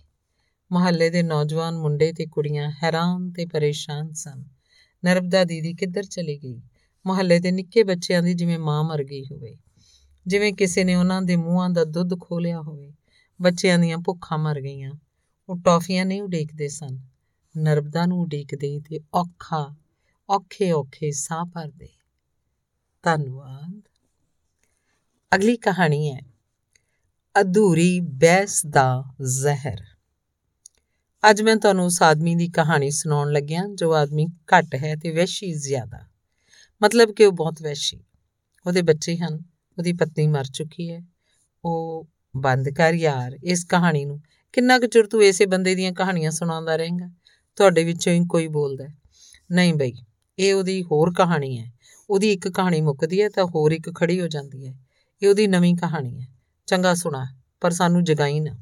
ਮਹੱਲੇ ਦੇ ਨੌਜਵਾਨ ਮੁੰਡੇ ਤੇ ਕੁੜੀਆਂ ਹੈਰਾਨ ਤੇ ਪਰੇਸ਼ਾਨ ਸਨ। ਨਰਬਦਾ ਦੀਦੀ ਕਿੱਧਰ ਚਲੀ ਗਈ? ਮਹੱਲੇ ਦੇ ਨਿੱਕੇ ਬੱਚਿਆਂ ਦੀ ਜਿਵੇਂ ਮਾਂ ਮਰ ਗਈ ਹੋਵੇ। ਜਿਵੇਂ ਕਿਸੇ ਨੇ ਉਹਨਾਂ ਦੇ ਮੂੰਹਾਂ ਦਾ ਦੁੱਧ ਖੋਲਿਆ ਹੋਵੇ। ਬੱਚਿਆਂ ਦੀਆਂ ਭੁੱਖਾਂ ਮਰ ਗਈਆਂ। ਉਹ ਟੌਫੀਆਂ ਨਹੀਂ ਉਡੀਕਦੇ ਸਨ। ਨਰਬਦਾ ਨੂੰ ਉਡੀਕਦੇ ਤੇ ਔਖਾ ਔਖੇ ਔਖੇ ਸਾਹ ਭਰਦੇ। ਧੰਨਵਾਦ। ਅਗਲੀ ਕਹਾਣੀ ਹੈ, ਅਧੂਰੀ ਬੈਸ ਦਾ ਜ਼ਹਿਰ। ਅੱਜ ਮੈਂ ਤੁਹਾਨੂੰ ਉਸ ਆਦਮੀ ਦੀ ਕਹਾਣੀ ਸੁਣਾਉਣ ਲੱਗਿਆ, ਜੋ ਆਦਮੀ ਘੱਟ ਹੈ ਤੇ ਵੈਸ਼ੀ ਜ਼ਿਆਦਾ। ਮਤਲਬ ਕਿ ਉਹ ਬਹੁਤ ਵੈਸ਼ੀ। ਉਹਦੇ ਬੱਚੇ ਹਨ, ਉਹਦੀ ਪਤਨੀ ਮਰ ਚੁੱਕੀ ਹੈ। ਉਹ ਬੰਦ ਕਰ ਯਾਰ, ਇਸ ਕਹਾਣੀ ਨੂੰ। ਕਿੰਨਾ ਕੁ ਚਿਰ ਤੂੰ ਐਸੇ ਬੰਦੇ ਦੀਆਂ ਕਹਾਣੀਆਂ ਸੁਣਾਉਂਦਾ ਰਹੇਂਗਾ? ਤੁਹਾਡੇ ਵਿੱਚੋਂ ਹੀ ਕੋਈ ਬੋਲਦਾ ਨਹੀਂ ਬਈ ਇਹ ਉਹਦੀ ਹੋਰ ਕਹਾਣੀ ਹੈ। ਉਹਦੀ ਇੱਕ ਕਹਾਣੀ ਮੁੱਕਦੀ ਹੈ ਤਾਂ ਹੋਰ ਇੱਕ ਖੜੀ ਹੋ ਜਾਂਦੀ ਹੈ। ਇਹ ਉਹਦੀ ਨਵੀਂ ਕਹਾਣੀ ਹੈ। ਚੰਗਾ ਸੁਣਾ, ਪਰ ਸਾਨੂੰ ਜਗਾਈ ਨਾ।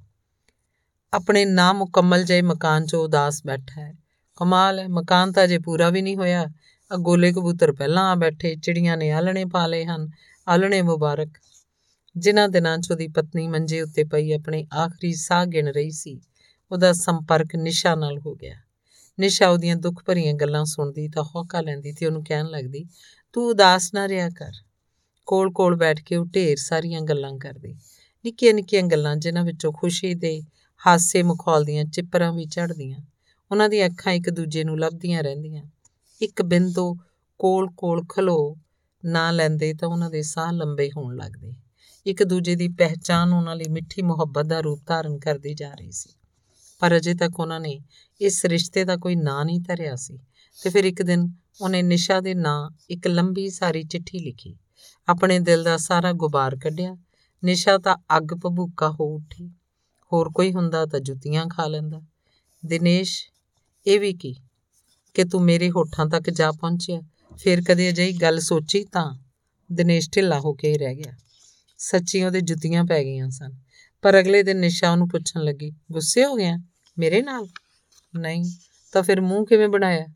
ਆਪਣੇ ਨਾ ਮੁਕੰਮਲ ਜੇ ਮਕਾਨ 'ਚ ਉਦਾਸ ਬੈਠਾ ਹੈ। ਕਮਾਲ ਹੈ, ਮਕਾਨ ਤਾਂ ਜੇ ਪੂਰਾ ਵੀ ਨਹੀਂ ਹੋਇਆ। ਅਗੋਲੇ ਕਬੂਤਰ ਪਹਿਲਾਂ ਆ ਬੈਠੇ, ਚਿੜੀਆਂ ਨੇ ਆਲਣੇ ਪਾ ਲਏ ਹਨ ਆਲਣੇ ਮੁਬਾਰਕ। ਜਿਨ੍ਹਾਂ ਦਿਨਾਂ 'ਚ ਉਹਦੀ ਪਤਨੀ ਮੰਜੇ ਉੱਤੇ ਪਈ ਆਪਣੇ ਆਖਰੀ ਸਾਹ ਗਿਣ ਰਹੀ ਸੀ, ਉਹਦਾ ਸੰਪਰਕ ਨਿਸ਼ਾ ਨਾਲ ਹੋ ਗਿਆ। ਨਿਸ਼ਾ ਉਹਦੀਆਂ ਦੁੱਖ ਭਰੀਆਂ ਗੱਲਾਂ ਸੁਣਦੀ, ਤਾਂ ਹੌਕਾ ਲੈਂਦੀ ਤੇ ਉਹਨੂੰ ਕਹਿਣ ਲੱਗਦੀ, ਤੂੰ ਉਦਾਸ ਨਾ ਰਿਹਾ ਕਰ। ਕੋਲ-ਕੋਲ ਬੈਠ ਕੇ ਉਹ ਢੇਰ ਸਾਰੀਆਂ ਗੱਲਾਂ ਕਰਦੀ। ਨਿੱਕੀਆਂ-ਨਿੱਕੀਆਂ ਗੱਲਾਂ ਜਿਨ੍ਹਾਂ ਵਿੱਚੋਂ ਖੁਸ਼ੀ ਦੇ ਹਾਸੇ ਮਖੌਲ ਦੀਆਂ ਚਿੱਪਰਾਂ ਵੀ ਚੜ੍ਹਦੀਆਂ। ਉਹਨਾਂ ਦੀਆਂ ਅੱਖਾਂ ਇੱਕ ਦੂਜੇ ਨੂੰ ਲੱਭਦੀਆਂ ਰਹਿੰਦੀਆਂ। ਇੱਕ ਬਿੰਦੂ ਕੋਲ-ਕੋਲ ਖਲੋ ਨਾ ਲੈਂਦੇ ਤਾਂ ਉਹਨਾਂ ਦੇ ਸਾਹ ਲੰਬੇ ਹੋਣ ਲੱਗਦੇ। ਇੱਕ ਦੂਜੇ ਦੀ ਪਹਿਚਾਨ ਉਹਨਾਂ ਲਈ ਮਿੱਠੀ ਮੁਹੱਬਤ ਦਾ ਰੂਪ ਧਾਰਨ ਕਰਦੀ ਜਾ ਰਹੀ ਸੀ। ਪਰ ਅਜੇ ਤੱਕ ਉਹਨਾਂ ਨੇ ਇਸ ਰਿਸ਼ਤੇ ਦਾ ਕੋਈ ਨਾਂ ਨਹੀਂ ਧਰਿਆ ਸੀ। ਤੇ ਫਿਰ ਇੱਕ ਦਿਨ ਉਹਨੇ ਨਿਸ਼ਾ ਦੇ ਨਾਂ ਇੱਕ ਲੰਬੀ ਸਾਰੀ ਚਿੱਠੀ ਲਿਖੀ। ਆਪਣੇ ਦਿਲ ਦਾ ਸਾਰਾ ਗੁਬਾਰ ਕੱਢਿਆ। ਨਿਸ਼ਾ ਤਾਂ ਅੱਗ ਭਬੂਕਾ ਹੋ ਉੱਠੀ। ਹੋਰ ਕੋਈ ਹੁੰਦਾ ਤਾਂ ਜੁੱਤੀਆਂ ਖਾ ਲੈਂਦਾ। ਦਿਨੇਸ਼, ਇਹ ਵੀ ਕੀ? ਕਿ ਤੂੰ ਮੇਰੇ ਹੋਠਾਂ ਤੱਕ ਜਾ ਪਹੁੰਚਿਆ। ਫਿਰ ਕਦੇ ਅਜਿਹੀ ਗੱਲ ਸੋਚੀ ਤਾਂ ਦਿਨੇਸ਼ ਢਿੱਲਾ ਹੋ ਕੇ ਰਹਿ ਗਿਆ। ਸੱਚੀ ਉਹਦੇ ਜੁੱਤੀਆਂ ਪੈ ਗਈਆਂ ਸਨ। ਪਰ ਅਗਲੇ ਦਿਨ ਨਿਸ਼ਾ ਉਹਨੂੰ ਪੁੱਛਣ ਲੱਗੀ, ਗੁੱਸੇ ਹੋ ਗਿਆ? ਮੇਰੇ ਨਾਲ? ਨਹੀਂ। ਤਾਂ ਫਿਰ ਮੂੰਹ ਕਿਵੇਂ ਬਣਾਇਆ?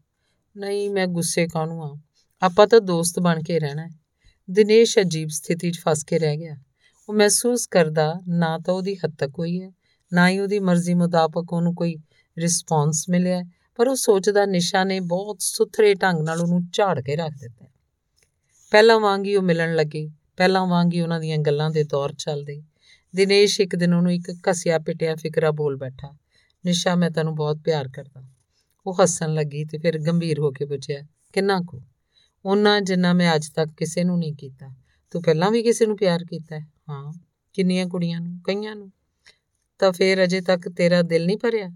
ਨਹੀਂ, ਮੈਂ ਗੁੱਸੇ ਕਾਹਨੂੰ ਆ? ਆਪਾਂ ਤਾਂ ਦੋਸਤ ਬਣ ਕੇ ਰਹਿਣਾ ਹੈ। ਦਿਨੇਸ਼ ਅਜੀਬ ਸਥਿਤੀ 'ਚ ਫਸ ਕੇ ਰਹਿ ਗਿਆ। ਉਹ ਮਹਿਸੂਸ ਕਰਦਾ ਨਾ ਤਾਂ ਉਹਦੀ ਹੱਦ ਤੱਕ ਹੋਈ ਹੈ, ਨਾ ਹੀ ਉਹਦੀ ਮਰਜ਼ੀ ਮੁਤਾਬਕ ਉਹਨੂੰ ਕੋਈ ਰਿਸਪੌਂਸ ਮਿਲਿਆ ਪਰ ਉਹ ਸੋਚਦਾ ਨਿਸ਼ਾ ਨੇ ਬਹੁਤ ਸੁਥਰੇ ਢੰਗ ਨਾਲ ਉਹਨੂੰ ਝਾੜ ਕੇ ਰੱਖ ਦਿੱਤਾ ਪਹਿਲਾਂ ਵਾਂਗ ਹੀ ਉਹ ਮਿਲਣ ਲੱਗੇ। ਪਹਿਲਾਂ ਵਾਂਗ ਹੀ ਉਹਨਾਂ ਦੀਆਂ ਗੱਲਾਂ ਦੇ ਦੌਰ ਚੱਲਦੇ। ਦਿਨੇਸ਼ ਇੱਕ ਦਿਨ ਉਹਨੂੰ ਇੱਕ ਘਸਿਆ ਪਿਟਿਆ ਫਿਕਰਾ ਬੋਲ ਬੈਠਾ। ਨਿਸ਼ਾ ਮੈਂ ਤੈਨੂੰ ਬਹੁਤ ਪਿਆਰ ਕਰਦਾ। ਉਹ ਹੱਸਣ ਲੱਗੀ ਤੇ ਫਿਰ ਗੰਭੀਰ ਹੋ ਕੇ ਪੁੱਛਿਆ, ਕਿੰਨਾ ਕੁ? ਉਹਨਾਂ ਜਿੰਨਾ ਮੈਂ ਅੱਜ ਤੱਕ ਕਿਸੇ ਨੂੰ ਨਹੀਂ ਕੀਤਾ। ਤੂੰ ਪਹਿਲਾਂ ਵੀ ਕਿਸੇ ਨੂੰ ਪਿਆਰ ਕੀਤਾ ਹੈ? ਹਾਂ। ਕਿੰਨੀਆਂ ਕੁੜੀਆਂ ਨੂੰ? ਕਈਆਂ ਨੂੰ? ਤਾਂ ਫਿਰ ਅਜੇ ਤੱਕ ਤੇਰਾ ਦਿਲ ਨਹੀਂ ਭਰਿਆ?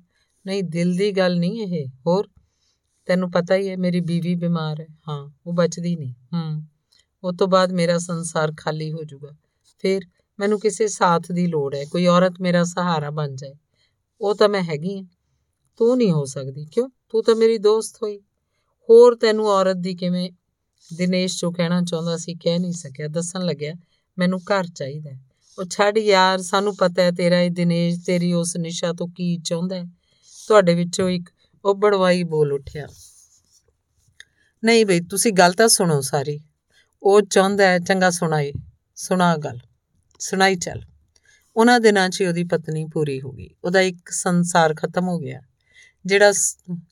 ਨਹੀਂ, ਦਿਲ ਦੀ ਗੱਲ ਨਹੀਂ ਇਹ। ਹੋਰ? ਤੈਨੂੰ ਪਤਾ ਹੀ ਹੈ, ਮੇਰੀ ਬੀਵੀ ਬਿਮਾਰ ਹੈ। ਹਾਂ, ਉਹ ਬਚਦੀ ਨਹੀਂ। ਹੂੰ। ਉਸ ਤੋਂ ਬਾਅਦ ਮੇਰਾ ਸੰਸਾਰ ਖਾਲੀ ਹੋ ਜਾਊਗਾ। ਫਿਰ ਮੈਨੂੰ ਕਿਸੇ ਸਾਥ ਦੀ ਲੋੜ ਹੈ। ਕੋਈ ਔਰਤ ਮੇਰਾ ਸਹਾਰਾ ਬਣ ਜਾਏ। ਉਹ ਤਾਂ ਮੈਂ ਹੈਗੀ ਹਾਂ ਤੂੰ ਨਹੀਂ ਹੋ ਸਕਦੀ। ਕਿਉਂ? ਤੂੰ ਤਾਂ ਮੇਰੀ ਦੋਸਤ ਹੋਈ। ਹੋਰ ਤੈਨੂੰ ਔਰਤ ਦੀ ਕਿਵੇਂ? ਦਿਨੇਸ਼ ਜੋ ਕਹਿਣਾ ਚਾਹੁੰਦਾ ਸੀ, ਕਹਿ ਨਹੀਂ ਸਕਿਆ। ਦੱਸਣ ਲੱਗਿਆ, ਮੈਨੂੰ ਘਰ ਚਾਹੀਦਾ ਉਹ ਛੱਡ ਯਾਰ, ਸਾਨੂੰ ਪਤਾ ਹੈ ਤੇਰਾ ਇਹ ਦਿਨੇਸ਼, ਤੇਰੀ ਉਸ ਨਿਸ਼ਾ ਤੋਂ ਕੀ ਚਾਹੁੰਦਾ ਹੈ। ਤੁਹਾਡੇ ਵਿੱਚੋਂ ਇੱਕ ਉਬੜਵਾਈ ਬੋਲ ਉੱਠਿਆ। ਨਹੀਂ ਬਈ, ਤੁਸੀਂ ਗੱਲ ਤਾਂ ਸੁਣੋ ਸਾਰੀ। ਉਹ ਚਾਹੁੰਦਾ ਹੈ, ਚੰਗਾ ਸੁਣਾਈ ਸੁਣਾ ਗੱਲ। ਸੁਣਾਈ ਚੱਲ। ਉਹਨਾਂ ਦਿਨਾਂ 'ਚ ਉਹਦੀ ਪਤਨੀ ਪੂਰੀ ਹੋ ਗਈ। ਉਹਦਾ ਇੱਕ ਸੰਸਾਰ ਖਤਮ ਹੋ ਗਿਆ। ਜਿਹੜਾ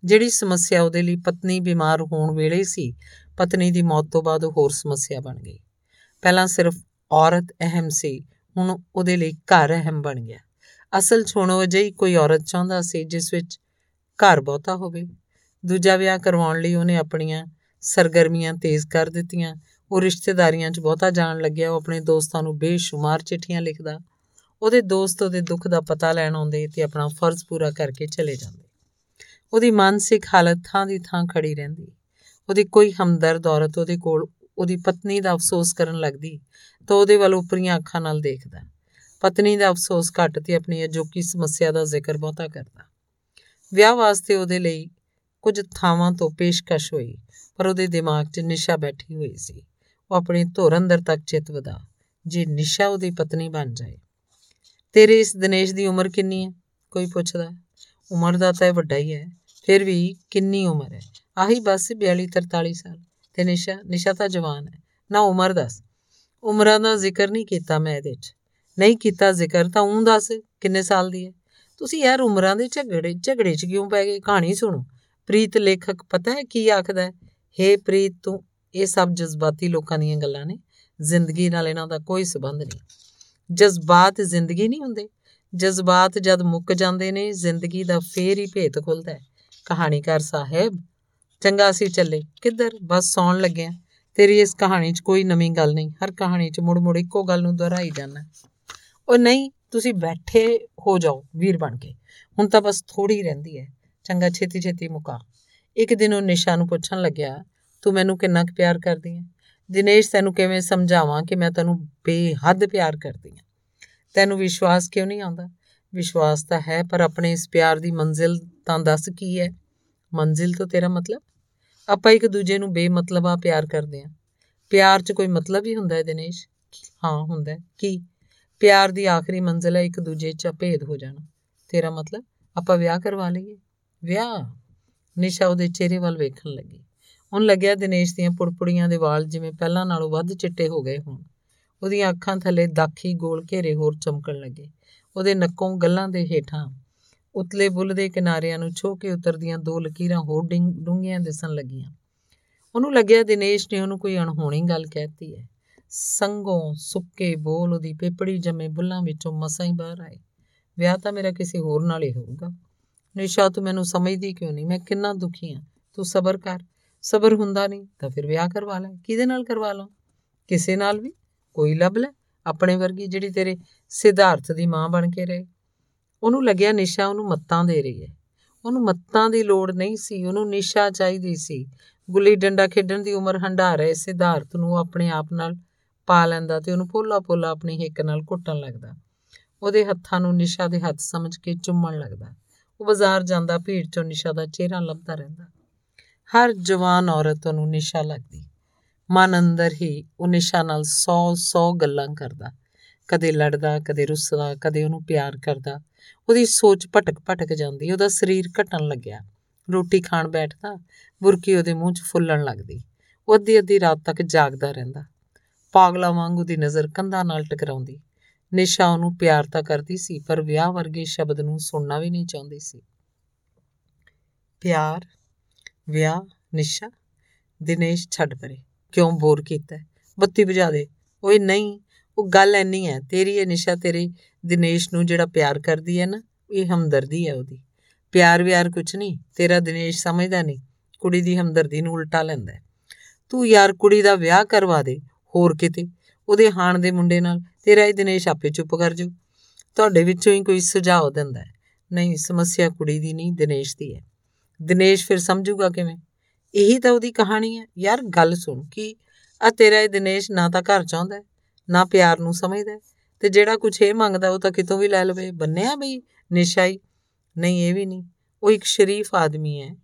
ਜਿਹੜੀ ਸਮੱਸਿਆ ਉਹਦੇ ਲਈ ਪਤਨੀ ਬਿਮਾਰ ਹੋਣ ਵੇਲੇ ਸੀ, ਪਤਨੀ ਦੀ ਮੌਤ ਤੋਂ ਬਾਅਦ ਉਹ ਹੋਰ ਸਮੱਸਿਆ ਬਣ ਗਈ। ਪਹਿਲਾਂ ਸਿਰਫ ਔਰਤ ਅਹਿਮ ਸੀ, ਹੁਣ ਉਹਦੇ ਲਈ ਘਰ ਅਹਿਮ ਬਣ ਗਿਆ। ਅਸਲ 'ਚ ਹੁਣ ਉਹ ਅਜਿਹੀ ਕੋਈ ਔਰਤ ਚਾਹੁੰਦਾ ਸੀ ਜਿਸ ਵਿੱਚ ਘਰ ਬਹੁਤਾ ਹੋਵੇ। ਦੂਜਾ ਵਿਆਹ ਕਰਵਾਉਣ ਲਈ ਉਹਨੇ ਆਪਣੀਆਂ ਸਰਗਰਮੀਆਂ ਤੇਜ਼ ਕਰ ਦਿੱਤੀਆਂ। ਉਹ ਰਿਸ਼ਤੇਦਾਰੀਆਂ 'ਚ ਬਹੁਤਾ ਜਾਣ ਲੱਗਿਆ। ਉਹ ਆਪਣੇ ਦੋਸਤਾਂ ਨੂੰ ਬੇਸ਼ੁਮਾਰ ਚਿੱਠੀਆਂ ਲਿਖਦਾ। ਉਹਦੇ ਦੋਸਤ ਉਹਦੇ ਦੁੱਖ ਦਾ ਪਤਾ ਲੈਣ ਆਉਂਦੇ ਤੇ ਆਪਣਾ ਫਰਜ਼ ਪੂਰਾ ਕਰਕੇ ਚਲੇ ਜਾਂਦੇ। ਉਹਦੀ ਮਾਨਸਿਕ ਹਾਲਤ ਥਾਂ ਦੀ ਥਾਂ ਖੜੀ ਰਹਿੰਦੀ। ਉਹਦੀ ਕੋਈ ਹਮਦਰਦ ਔਰਤ ਉਹਦੇ ਕੋਲ ਉਹਦੀ ਪਤਨੀ ਦਾ ਅਫਸੋਸ ਕਰਨ ਲੱਗਦੀ ਤਾਂ ਉਹਦੇ ਵੱਲ ਉਪਰੀਆਂ ਅੱਖਾਂ ਨਾਲ ਦੇਖਦਾ। ਪਤਨੀ ਦਾ ਅਫਸੋਸ ਘੱਟ ਤੇ ਆਪਣੀ ਅਜੋਕੀ ਸਮੱਸਿਆ ਦਾ ਜ਼ਿਕਰ ਬਹੁਤਾ ਕਰਦਾ। ਵਿਆਹ ਵਾਸਤੇ ਉਹਦੇ ਲਈ ਕੁਝ ਥਾਵਾਂ ਤੋਂ ਪੇਸ਼ਕਸ਼ ਹੋਈ, ਪਰ ਉਹਦੇ ਦਿਮਾਗ 'ਚ ਨਿਸ਼ਾ ਬੈਠੀ ਹੋਈ ਸੀ। ਉਹ ਆਪਣੀ ਧੁਰ ਅੰਦਰ ਤੱਕ ਚਿੱਤ ਵਧਾ। ਜੇ ਨਿਸ਼ਾ ਉਹਦੀ ਪਤਨੀ ਬਣ ਜਾਏ ਤੇਰੇ ਇਸ ਦਿਨੇਸ਼ ਦੀ ਉਮਰ ਕਿੰਨੀ ਹੈ? ਕੋਈ ਪੁੱਛਦਾ ਉਮਰ ਦਾ ਤਾਂ ਵੱਡਾ ਹੀ ਹੈ। ਫਿਰ ਵੀ ਕਿੰਨੀ ਉਮਰ ਹੈ? ਆਹੀ ਬਸ 42 43 ਸਾਲ। ਤੇ ਨਿਸ਼ਾ ਨਿਸ਼ਾ ਤਾਂ ਜਵਾਨ ਹੈ। ਨਾ ਉਮਰ ਦੱਸ। ਉਮਰਾਂ ਦਾ ਜ਼ਿਕਰ ਨਹੀਂ ਕੀਤਾ ਮੈਂ ਇਹਦੇ 'ਚ। ਨਹੀਂ ਕੀਤਾ ਜ਼ਿਕਰ ਤਾਂ ਉਹ ਦੱਸ ਕਿੰਨੇ ਸਾਲ ਦੀ ਹੈ? ਤੁਸੀਂ ਯਾਰ ਉਮਰਾਂ ਦੇ ਝਗੜੇ ਝਗੜੇ 'ਚ ਕਿਉਂ ਪੈ ਗਏ? ਕਹਾਣੀ ਸੁਣੋ। ਪ੍ਰੀਤ ਲੇਖਕ ਪਤਾ ਹੈ ਕੀ ਆਖਦਾ ਹੈ? ਹੇ ਪ੍ਰੀਤ ਤੂੰ, ਇਹ ਸਭ ਜਜ਼ਬਾਤੀ ਲੋਕਾਂ ਦੀਆਂ ਗੱਲਾਂ ਨੇ। ਜ਼ਿੰਦਗੀ ਨਾਲ ਇਹਨਾਂ ਦਾ ਕੋਈ ਸਬੰਧ ਨਹੀਂ। ਜਜ਼ਬਾਤ ਜ਼ਿੰਦਗੀ ਨਹੀਂ ਹੁੰਦੇ। ਜਜ਼ਬਾਤ ਜਦ ਮੁੱਕ ਜਾਂਦੇ ਨੇ, ਜ਼ਿੰਦਗੀ ਦਾ ਫੇਰ ਹੀ ਭੇਤ ਖੁੱਲਦਾ ਹੈ। ਕਹਾਣੀਕਾਰ ਸਾਹਿਬ, ਚੰਗਾ ਅਸੀਂ ਚੱਲੇ। ਕਿੱਧਰ? ਬਸ ਸੌਣ ਲੱਗੇ ਆ ਤੇਰੀ ਇਸ ਕਹਾਣੀ 'ਚ ਕੋਈ ਨਵੀਂ ਗੱਲ ਨਹੀਂ। ਹਰ ਕਹਾਣੀ 'ਚ ਮੁੜ-ਮੁੜ ਇੱਕੋ ਗੱਲ ਨੂੰ ਦੁਹਰਾਈ ਜਾਣਾ ਉਹ ਨਹੀਂ, ਤੁਸੀਂ ਬੈਠੇ ਹੋ ਜਾਓ, ਵੀਰ ਬਣ ਕੇ। ਹੁਣ ਤਾਂ ਬਸ ਥੋੜੀ ਰਹਿੰਦੀ ਹੈ। ਚੰਗਾ ਛੇਤੀ ਛੇਤੀ ਮੁਕਾ। ਇੱਕ ਦਿਨ ਉਹ ਨਿਸ਼ਾ ਨੂੰ ਪੁੱਛਣ ਲੱਗਿਆ, ਤੂੰ ਮੈਨੂੰ ਕਿੰਨਾ ਕੁ ਪਿਆਰ ਕਰਦੀ ਹੈ? ਦਿਨੇਸ਼, ਤੈਨੂੰ ਕਿਵੇਂ ਸਮਝਾਵਾਂ ਕਿ ਮੈਂ ਤੈਨੂੰ ਬੇਹੱਦ ਪਿਆਰ ਕਰਦੀ ਹਾਂ? ਤੈਨੂੰ ਵਿਸ਼ਵਾਸ ਕਿਉਂ ਨਹੀਂ ਆਉਂਦਾ? ਵਿਸ਼ਵਾਸ ਤਾਂ ਹੈ, ਪਰ ਆਪਣੇ ਇਸ ਪਿਆਰ ਦੀ ਮੰਜ਼ਿਲ ਤਾਂ ਦੱਸ ਕੀ ਹੈ? ਮੰਜ਼ਿਲ ਤੋਂ ਤੇਰਾ ਮਤਲਬ? ਆਪਾਂ ਇੱਕ ਦੂਜੇ ਨੂੰ ਬੇਮਤਲਬਾ ਪਿਆਰ ਕਰਦੇ ਹਾਂ। ਪਿਆਰ 'ਚ ਕੋਈ ਮਤਲਬ ਹੀ ਹੁੰਦਾ ਹੈ ਦਿਨੇਸ਼? ਹਾਂ, ਹੁੰਦਾ ਹੈ। ਕੀ? ਪਿਆਰ ਦੀ ਆਖਰੀ ਮੰਜ਼ਿਲ ਹੈ ਇੱਕ ਦੂਜੇ 'ਚ ਭੇਦ ਹੋ ਜਾਣਾ। ਤੇਰਾ ਮਤਲਬ? ਆਪਾਂ ਵਿਆਹ ਕਰਵਾ ਲਈਏ? ਵਿਆਹ? ਨਿਸ਼ਾ ਉਹਦੇ ਚਿਹਰੇ ਵੱਲ ਵੇਖਣ ਲੱਗੀ। ਉਹਨੂੰ ਲੱਗਿਆ ਦਿਨੇਸ਼ ਦੀਆਂ ਪੁੜਪੁੜੀਆਂ ਦੇ ਵਾਲ ਜਿਵੇਂ ਪਹਿਲਾਂ ਨਾਲੋਂ ਵੱਧ ਚਿੱਟੇ ਹੋ ਗਏ ਹੋਣ। ਉਹਦੀਆਂ ਅੱਖਾਂ ਥੱਲੇ ਦਾਖੀ ਗੋਲ ਘੇਰੇ ਹੋਰ ਚਮਕਣ ਲੱਗੇ। ਉਹਦੇ ਨੱਕੋਂ ਗੱਲਾਂ ਦੇ ਹੇਠਾਂ ਉਤਲੇ ਬੁੱਲ ਦੇ ਕਿਨਾਰਿਆਂ ਨੂੰ ਛੋ ਕੇ ਉਤਰਦੀਆਂ ਦੋ ਲਕੀਰਾਂ ਹੋਰ ਡੂੰਘੀਆਂ ਦਿਸਣ ਲੱਗੀਆਂ। ਉਹਨੂੰ ਲੱਗਿਆ ਦਿਨੇਸ਼ ਨੇ ਉਹਨੂੰ ਕੋਈ ਅਣਹੋਣੀ ਗੱਲ ਕਹਿਤੀ ਹੈ। ਸੰਗੋਂ ਸੁੱਕੇ ਬੋਲ ਉਹਦੀ ਪੇਪੜੀ ਜੰਮੇ ਬੁੱਲਾਂ ਵਿੱਚੋਂ ਮਸਾਂ ਹੀ ਬਾਹਰ ਆਏ। ਵਿਆਹ ਤਾਂ ਮੇਰਾ ਕਿਸੇ ਹੋਰ ਨਾਲ ਹੀ ਹੋਊਗਾ। ਨਿਸ਼ਾ ਤੂੰ ਮੈਨੂੰ ਸਮਝਦੀ ਕਿਉਂ ਨਹੀਂ? ਮੈਂ ਕਿੰਨਾ ਦੁਖੀ ਹਾਂ। ਤੂੰ ਸਬਰ ਕਰ। ਸਬਰ ਹੁੰਦਾ ਨਹੀਂ, ਤਾਂ ਫਿਰ ਵਿਆਹ ਕਰਵਾ ਲੈ। ਕਿਹਦੇ ਨਾਲ ਕਰਵਾ ਲਾਂ? ਕਿਸੇ ਨਾਲ ਵੀ? ਕੋਈ ਲੱਭ ਲੈ। ਆਪਣੇ ਵਰਗੀ ਜਿਹੜੀ ਤੇਰੇ ਸਿਧਾਰਥ ਦੀ ਮਾਂ ਬਣ ਕੇ ਰਹੇ। ਉਹਨੂੰ ਲੱਗਿਆ ਨਿਸ਼ਾ ਉਹਨੂੰ ਮੱਤਾਂ ਦੇ ਰਹੀ ਹੈ। ਉਹਨੂੰ ਮੱਤਾਂ ਦੀ ਲੋੜ ਨਹੀਂ ਸੀ। ਉਹਨੂੰ ਨਿਸ਼ਾ ਚਾਹੀਦੀ ਸੀ। ਗੁੱਲੀ ਡੰਡਾ ਖੇਡਣ ਦੀ ਉਮਰ ਹੰਡਾ ਰਹੇ ਸਿਧਾਰਥ ਨੂੰ ਆਪਣੇ ਆਪ ਨਾਲ ਪਾ ਲੈਂਦਾ ਤੇ ਉਹਨੂੰ ਪੋਲਾ ਪੋਲਾ ਆਪਣੀ ਹਿੱਕ ਨਾਲ ਘੁੱਟਣ ਲੱਗਦਾ। ਉਹਦੇ ਹੱਥਾਂ ਨੂੰ ਨਿਸ਼ਾ ਦੇ ਹੱਥ ਸਮਝ ਕੇ ਚੁੰਮਣ ਲੱਗਦਾ। ਉਹ ਬਾਜ਼ਾਰ ਜਾਂਦਾ, ਭੀੜ ਚੋਂ ਨਿਸ਼ਾ ਦਾ ਚਿਹਰਾ ਲੱਭਦਾ ਰਹਿੰਦਾ। ਹਰ ਜਵਾਨ ਔਰਤ ਨੂੰ ਨਿਸ਼ਾ ਲੱਗਦੀ। ਮਨ ਅੰਦਰ ਹੀ ਉਹ ਨਿਸ਼ਾ ਨਾਲ 100-100 ਗੱਲਾਂ ਕਰਦਾ। ਕਦੇ ਲੜਦਾ, ਕਦੇ ਰੁੱਸਦਾ, ਕਦੇ ਉਹਨੂੰ ਪਿਆਰ ਕਰਦਾ। ਉਹਦੀ ਸੋਚ ਭਟਕ ਭਟਕ ਜਾਂਦੀ, ਉਹਦਾ ਸਰੀਰ ਘਟਣ ਲੱਗਿਆ। ਰੋਟੀ ਖਾਣ ਬੈਠਦਾ, ਬੁਰਕੀ ਉਹਦੇ ਮੂੰਹ 'ਚ ਫੁੱਲਣ ਲੱਗਦੀ। ਉਹ ਅੱਧੀ ਅੱਧੀ ਰਾਤ ਤੱਕ ਜਾਗਦਾ ਰਹਿੰਦਾ। ਪਾਗਲਾ ਵਾਂਗੂ ਦੀ ਨਜ਼ਰ ਕੰਧਾਂ ਨਾਲ ਟਕਰਾਉਂਦੀ। ਨਿਸ਼ਾ ਉਹਨੂੰ ਪਿਆਰ ਤਾਂ ਕਰਦੀ ਸੀ, ਪਰ ਵਿਆਹ ਵਰਗੇ ਸ਼ਬਦ ਨੂੰ ਸੁਣਨਾ ਵੀ ਨਹੀਂ ਚਾਹੁੰਦੀ ਸੀ। ਪਿਆਰ ਵਿਆਹ, ਨਿਸ਼ਾ, ਦਿਨੇਸ਼ ਛੱਡ ਪਰੇ। ਕਿਉਂ ਬੋਰ ਕੀਤਾ? ਬੱਤੀ ਬੁਝਾ ਦੇ। ਓਏ ਨਹੀਂ, ਉਹ ਗੱਲ ਐਨੀ ਹੈ ਤੇਰੀ ਇਹ ਨਿਸ਼ਾ, ਤੇਰੇ ਦਿਨੇਸ਼ ਨੂੰ ਜਿਹੜਾ ਪਿਆਰ ਕਰਦੀ ਹੈ ਨਾ, ਇਹ ਹਮਦਰਦੀ ਹੈ ਉਹਦੀ। ਪਿਆਰ ਵਿਆਰ ਕੁਛ ਨਹੀਂ, ਤੇਰਾ ਦਿਨੇਸ਼ ਸਮਝਦਾ ਨਹੀਂ, ਕੁੜੀ ਦੀ ਹਮਦਰਦੀ ਨੂੰ ਉਲਟਾ ਲੈਂਦਾ ਤੂੰ ਯਾਰ ਕੁੜੀ ਦਾ ਵਿਆਹ ਕਰਵਾ ਦੇ, ਹੋਰ ਕਿਤੇ। ਉਹਦੇ ਹਾਣ ਦੇ ਮੁੰਡੇ ਨਾਲ ਤੇਰਾ ਇਹ ਦਿਨੇਸ਼ ਆਪੇ ਚੁੱਪ ਕਰ ਜੂ। ਤੁਹਾਡੇ ਵਿੱਚੋਂ ਹੀ ਕੋਈ ਸੁਝਾਅ ਦਿੰਦਾ ਹੈ ਨਹੀਂ, ਸਮੱਸਿਆ ਕੁੜੀ ਦੀ ਨਹੀਂ, ਦਿਨੇਸ਼ ਦੀ ਹੈ ਦਿਨੇਸ਼ ਫਿਰ ਸਮਝੂਗਾ ਕਿਵੇਂ? ਇਹੀ ਤਾਂ ਉਹਦੀ ਕਹਾਣੀ ਹੈ। ਯਾਰ ਗੱਲ ਸੁਣ ਕਿ ਆ ਤੇਰਾ ਇਹ ਦਿਨੇਸ਼ ਨਾ ਤਾਂ ਘਰ ਚਾਹੁੰਦਾ, ਨਾ ਪਿਆਰ ਨੂੰ ਸਮਝਦਾ ਤੇ ਜਿਹੜਾ ਕੁਝ ਇਹ ਮੰਗਦਾ ਉਹ ਤਾਂ ਕਿਤੋਂ ਵੀ ਲੈ ਲਵੇ। ਬੰਨਿਆ ਬਈ ਨਿਸ਼ਾਈ? ਨਹੀਂ, ਇਹ ਵੀ ਨਹੀਂ। ਉਹ ਇੱਕ ਸ਼ਰੀਫ ਆਦਮੀ ਹੈ।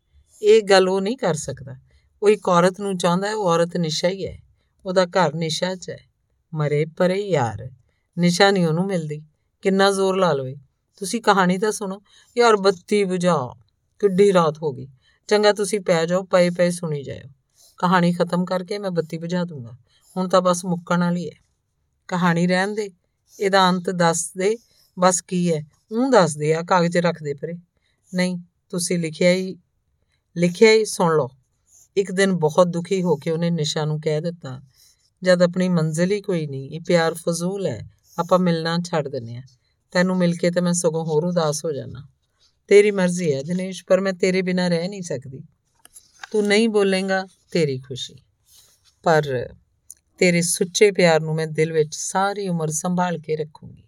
ਇਹ ਗੱਲ ਉਹ ਨਹੀਂ ਕਰ ਸਕਦਾ। ਉਹ ਇੱਕ ਔਰਤ ਨੂੰ ਚਾਹੁੰਦਾ ਉਹ ਔਰਤ ਨਿਸ਼ਾ ਹੀ। ਹੈ ਉਹਦਾ ਘਰ ਨਿਸ਼ਾ 'ਚ ਹੈ। ਮਰੇ ਪਰੇ ਯਾਰ। ਨਿਸ਼ਾ ਨਹੀਂ ਉਹਨੂੰ ਮਿਲਦੀ। ਕਿੰਨਾ ਜ਼ੋਰ ਲਾ ਲਵੇ। ਤੁਸੀਂ ਕਹਾਣੀ ਤਾਂ ਸੁਣੋ। ਯਾਰ ਬੱਤੀ ਬੁਝਾ ਕਿੱਡੀ ਰਾਤ ਹੋ ਗਈ। ਚੰਗਾ ਤੁਸੀਂ ਪੈ ਜਾਓ, ਪਏ ਪਏ ਸੁਣੀ ਜਾਓ ਕਹਾਣੀ ਖਤਮ ਕਰਕੇ ਮੈਂ ਬੱਤੀ ਬੁਝਾ ਦੂੰਗਾ। ਹੁਣ ਤਾਂ ਬਸ ਮੁੱਕਣ ਵਾਲੀ ਹੈ ਕਹਾਣੀ ਰਹਿਣ ਦੇ, ਇਹਦਾ ਅੰਤ ਦੱਸ ਦੇ, ਬਸ ਕੀ ਹੈ ਉਹ ਦੱਸ ਦੇ ਆ ਕਾਗਜ਼ ਰੱਖ ਦੇ ਪਰੇ। ਨਹੀਂ, ਤੁਸੀਂ ਲਿਖਿਆ ਹੀ ਲਿਖਿਆ ਹੀ ਸੁਣ ਲਓ। ਇੱਕ ਦਿਨ ਬਹੁਤ ਦੁਖੀ ਹੋ ਕੇ ਉਹਨੇ ਨਿਸ਼ਾ ਨੂੰ ਕਹਿ ਦਿੱਤਾ, ਜਦ ਆਪਣੀ ਮੰਜ਼ਿਲ ਹੀ ਕੋਈ ਨਹੀਂ, ਇਹ ਪਿਆਰ ਫਜ਼ੂਲ ਹੈ ਆਪਾਂ ਮਿਲਣਾ ਛੱਡ ਦਿੰਨੇ ਆ। ਤੈਨੂੰ ਮਿਲ ਕੇ ਤੇ ਮੈਂ ਸਗੋਂ ਹੋਰ ਉਦਾਸ ਹੋ ਜਾਣਾ ਤੇਰੀ ਮਰਜ਼ੀ ਹੈ, ਦਿਨੇਸ਼, ਪਰ ਮੈਂ ਤੇਰੇ ਬਿਨਾ ਰਹਿ ਨਹੀਂ ਸਕਦੀ। ਤੂੰ ਨਹੀਂ ਬੋਲੇਗਾ, ਤੇਰੀ ਖੁਸ਼ੀ। ਪਰ ਤੇਰੇ ਸੁੱਚੇ ਪਿਆਰ ਨੂੰ ਮੈਂ ਦਿਲ ਵਿੱਚ ਸਾਰੀ ਉਮਰ ਸੰਭਾਲ ਕੇ ਰੱਖੂੰਗੀ।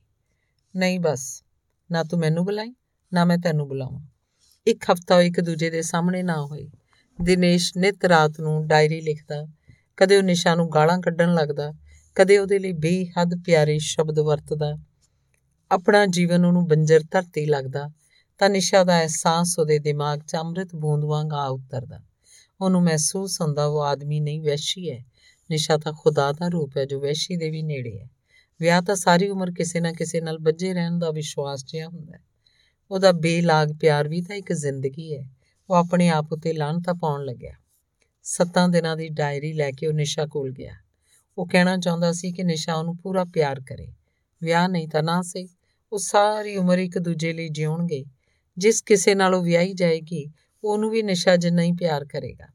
ਨਹੀਂ ਬਸ, ਨਾ ਤੂੰ ਮੈਨੂੰ ਬੁਲਾਈ, ਨਾ ਮੈਂ ਤੈਨੂੰ ਬੁਲਾਵਾਂ। ਇੱਕ ਹਫਤਾ ਇੱਕ ਦੂਜੇ ਦੇ ਸਾਹਮਣੇ ਨਾ ਹੋਏ। ਦਿਨੇਸ਼ ਨਿਤ ਰਾਤ ਨੂੰ ਡਾਇਰੀ ਲਿਖਦਾ, ਕਦੇ ਉਹ ਨਿਸ਼ਾ ਨੂੰ ਗਾਲਾਂ ਕੱਢਣ ਲੱਗਦਾ, ਕਦੇ ਉਹਦੇ ਲਈ ਬੇਹੱਦ ਪਿਆਰੇ ਸ਼ਬਦ ਵਰਤਦਾ। ਆਪਣਾ ਜੀਵਨ ਉਹਨੂੰ ਬੰਜਰ ਧਰਤੀ ਲੱਗਦਾ ਤਾਂ ਨਿਸ਼ਾ ਦਾ ਅਹਿਸਾਸ ਉਹਦੇ ਦਿਮਾਗ 'ਚ ਅੰਮ੍ਰਿਤ ਬੂੰਦ ਵਾਂਗ ਆ ਉਤਰਦਾ। ਉਹਨੂੰ ਮਹਿਸੂਸ ਹੁੰਦਾ ਉਹ ਆਦਮੀ ਨਹੀਂ, ਵੈਸ਼ੀ ਹੈ। ਨਿਸ਼ਾ ਤਾਂ ਖੁਦਾ ਦਾ ਰੂਪ ਹੈ, ਜੋ ਵੈਸ਼ੀ ਦੇ ਵੀ ਨੇੜੇ ਹੈ। ਵਿਆਹ ਤਾਂ ਸਾਰੀ ਉਮਰ ਕਿਸੇ ਨਾ ਕਿਸੇ ਨਾਲ ਬੱਝੇ ਰਹਿਣ ਦਾ ਵਿਸ਼ਵਾਸ ਜਿਹਾ ਹੁੰਦਾ ਹੈ। ਉਹਦਾ ਬੇਲਾਗ ਪਿਆਰ ਵੀ ਤਾਂ ਇੱਕ ਜ਼ਿੰਦਗੀ ਹੈ। ਉਹ ਆਪਣੇ ਆਪ ਉਤੇ ਲਾਹਨਤਾਂ ਪਾਉਣ ਲੱਗਿਆ। ਸੱਤਾਂ ਦਿਨਾਂ ਦੀ ਡਾਇਰੀ ਲੈ ਕੇ ਉਹ ਨਿਸ਼ਾ ਕੋਲ ਗਿਆ। ਉਹ ਕਹਿਣਾ ਚਾਹੁੰਦਾ ਸੀ ਕਿ ਨਿਸ਼ਾ ਉਹਨੂੰ ਪੂਰਾ ਪਿਆਰ ਕਰੇ। ਵਿਆਹ ਨਹੀਂ ਤਾਂ ਨਾ ਸਹੀ। ਉਹ ਸਾਰੀ ਉਮਰ ਇੱਕ ਦੂਜੇ ਲਈ ਜਿਉਣਗੇ। ਜਿਸ ਕਿਸੇ ਨਾਲ ਉਹ ਵਿਆਹੀ ਜਾਏਗੀ, ਉਹਨੂੰ ਵੀ ਨਿਸ਼ਾ ਜਿੰਨਾ ਹੀ ਪਿਆਰ ਕਰੇਗਾ।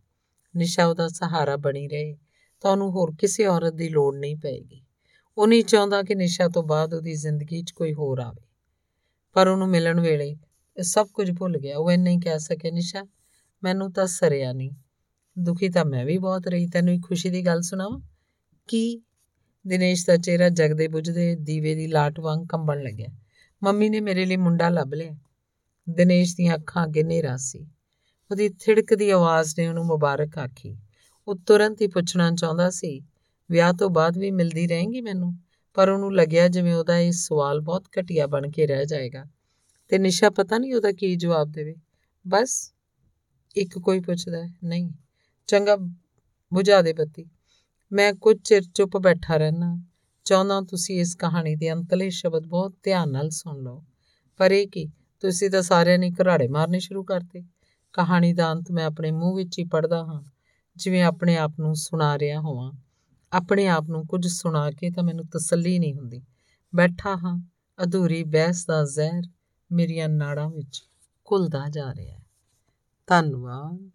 ਨਿਸ਼ਾ ਉਹਦਾ ਸਹਾਰਾ ਬਣੀ ਰਹੇ, ਤਾਂ ਉਹਨੂੰ ਹੋਰ ਕਿਸੇ ਔਰਤ ਦੀ ਲੋੜ ਨਹੀਂ ਪਏਗੀ। ਉਹ ਨਹੀਂ ਚਾਹੁੰਦਾ ਕਿ ਨਿਸ਼ਾ ਤੋਂ ਬਾਅਦ ਉਹਦੀ ਜ਼ਿੰਦਗੀ 'ਚ ਕੋਈ ਹੋਰ ਆਵੇ। ਪਰ ਉਹਨੂੰ ਮਿਲਣ ਵੇਲੇ ਇਹ ਸਭ ਕੁਝ ਭੁੱਲ ਗਿਆ। ਉਹ ਇੰਨਾ ਹੀ ਕਹਿ ਸਕਿਆ, ਨਿਸ਼ਾ, ਮੈਨੂੰ ਤਾਂ ਸਰਿਆ ਨਹੀਂ। ਦੁਖੀ ਤਾਂ ਮੈਂ ਵੀ ਬਹੁਤ ਰਹੀ। ਤੈਨੂੰ ਇੱਕ ਖੁਸ਼ੀ ਦੀ ਗੱਲ ਸੁਣਾਵਾਂ? ਕੀ? ਦਿਨੇਸ਼ ਦਾ ਚਿਹਰਾ ਜਗਦੇ ਬੁਝਦੇ ਦੀਵੇ ਦੀ ਲਾਟ ਵਾਂਗ ਕੰਬਣ ਲੱਗਿਆ। ਮੰਮੀ ਨੇ ਮੇਰੇ ਲਈ ਮੁੰਡਾ ਲੱਭ ਲਿਆ। ਦਿਨੇਸ਼ ਦੀਆਂ ਅੱਖਾਂ ਅੱਗੇ ਹਨੇਰਾ ਸੀ। ਉਹਦੀ ਥਿੜਕਦੀ ਆਵਾਜ਼ ਨੇ ਉਹਨੂੰ ਮੁਬਾਰਕ ਆਖੀ। ਉਹ ਤੁਰੰਤ ਹੀ ਪੁੱਛਣਾ ਚਾਹੁੰਦਾ ਸੀ, ਵਿਆਹ ਤੋਂ ਬਾਅਦ ਵੀ ਮਿਲਦੀ ਰਹੇਗੀ ਮੈਨੂੰ? ਪਰ ਉਹਨੂੰ ਲੱਗਿਆ ਜਿਵੇਂ ਉਹਦਾ ਇਹ ਸਵਾਲ ਬਹੁਤ ਘਟੀਆ ਬਣ ਕੇ ਰਹਿ ਜਾਏਗਾ। ਤੇ ਨਿਸ਼ਾ ਪਤਾ ਨਹੀਂ ਉਹਦਾ ਕੀ ਜਵਾਬ ਦੇਵੇ। ਬਸ, ਇੱਕ ਕੋਈ ਪੁੱਛਦਾ ਹੈ। ਨਹੀਂ, ਚੰਗਾ, ਬੁਝਾ ਦੇ ਬੱਤੀ। ਮੈਂ ਕੁਝ ਚਿਰ ਚੁੱਪ ਬੈਠਾ ਰਹਿਣਾ ਚਾਹੁੰਦਾ ਤੁਸੀਂ ਇਸ ਕਹਾਣੀ ਦੇ ਅੰਤਲੇ ਸ਼ਬਦ ਬਹੁਤ ਧਿਆਨ ਨਾਲ ਸੁਣ ਲਓ। ਪਰ ਇਹ ਕੀ ਤੁਸੀਂ ਤਾਂ ਸਾਰਿਆਂ ਨੇ ਘਰਾੜੇ ਮਾਰਨੇ ਸ਼ੁਰੂ ਕਰਤੇ। ਕਹਾਣੀ ਦਾ ਅੰਤ ਮੈਂ ਆਪਣੇ ਮੂੰਹ ਵਿੱਚ ਹੀ ਪੜਦਾ ਹਾਂ। ਜਿਵੇਂ ਆਪਣੇ ਆਪ ਨੂੰ ਸੁਣਾ ਰਿਹਾ ਹੋਵਾਂ। ਆਪਣੇ ਆਪ ਨੂੰ ਕੁਝ ਸੁਣਾ ਕੇ ਤਾਂ ਮੈਨੂੰ ਤਸੱਲੀ ਨਹੀਂ ਹੁੰਦੀ। ਬੈਠਾ ਹਾਂ, ਅਧੂਰੀ ਬਹਿਸ ਦਾ ਜ਼ਹਿਰ ਮੇਰੀਆਂ ਨਾੜਾਂ ਵਿੱਚ ਘੁਲਦਾ ਜਾ ਰਿਹਾ ਹੈ। ਧੰਨਵਾਦ।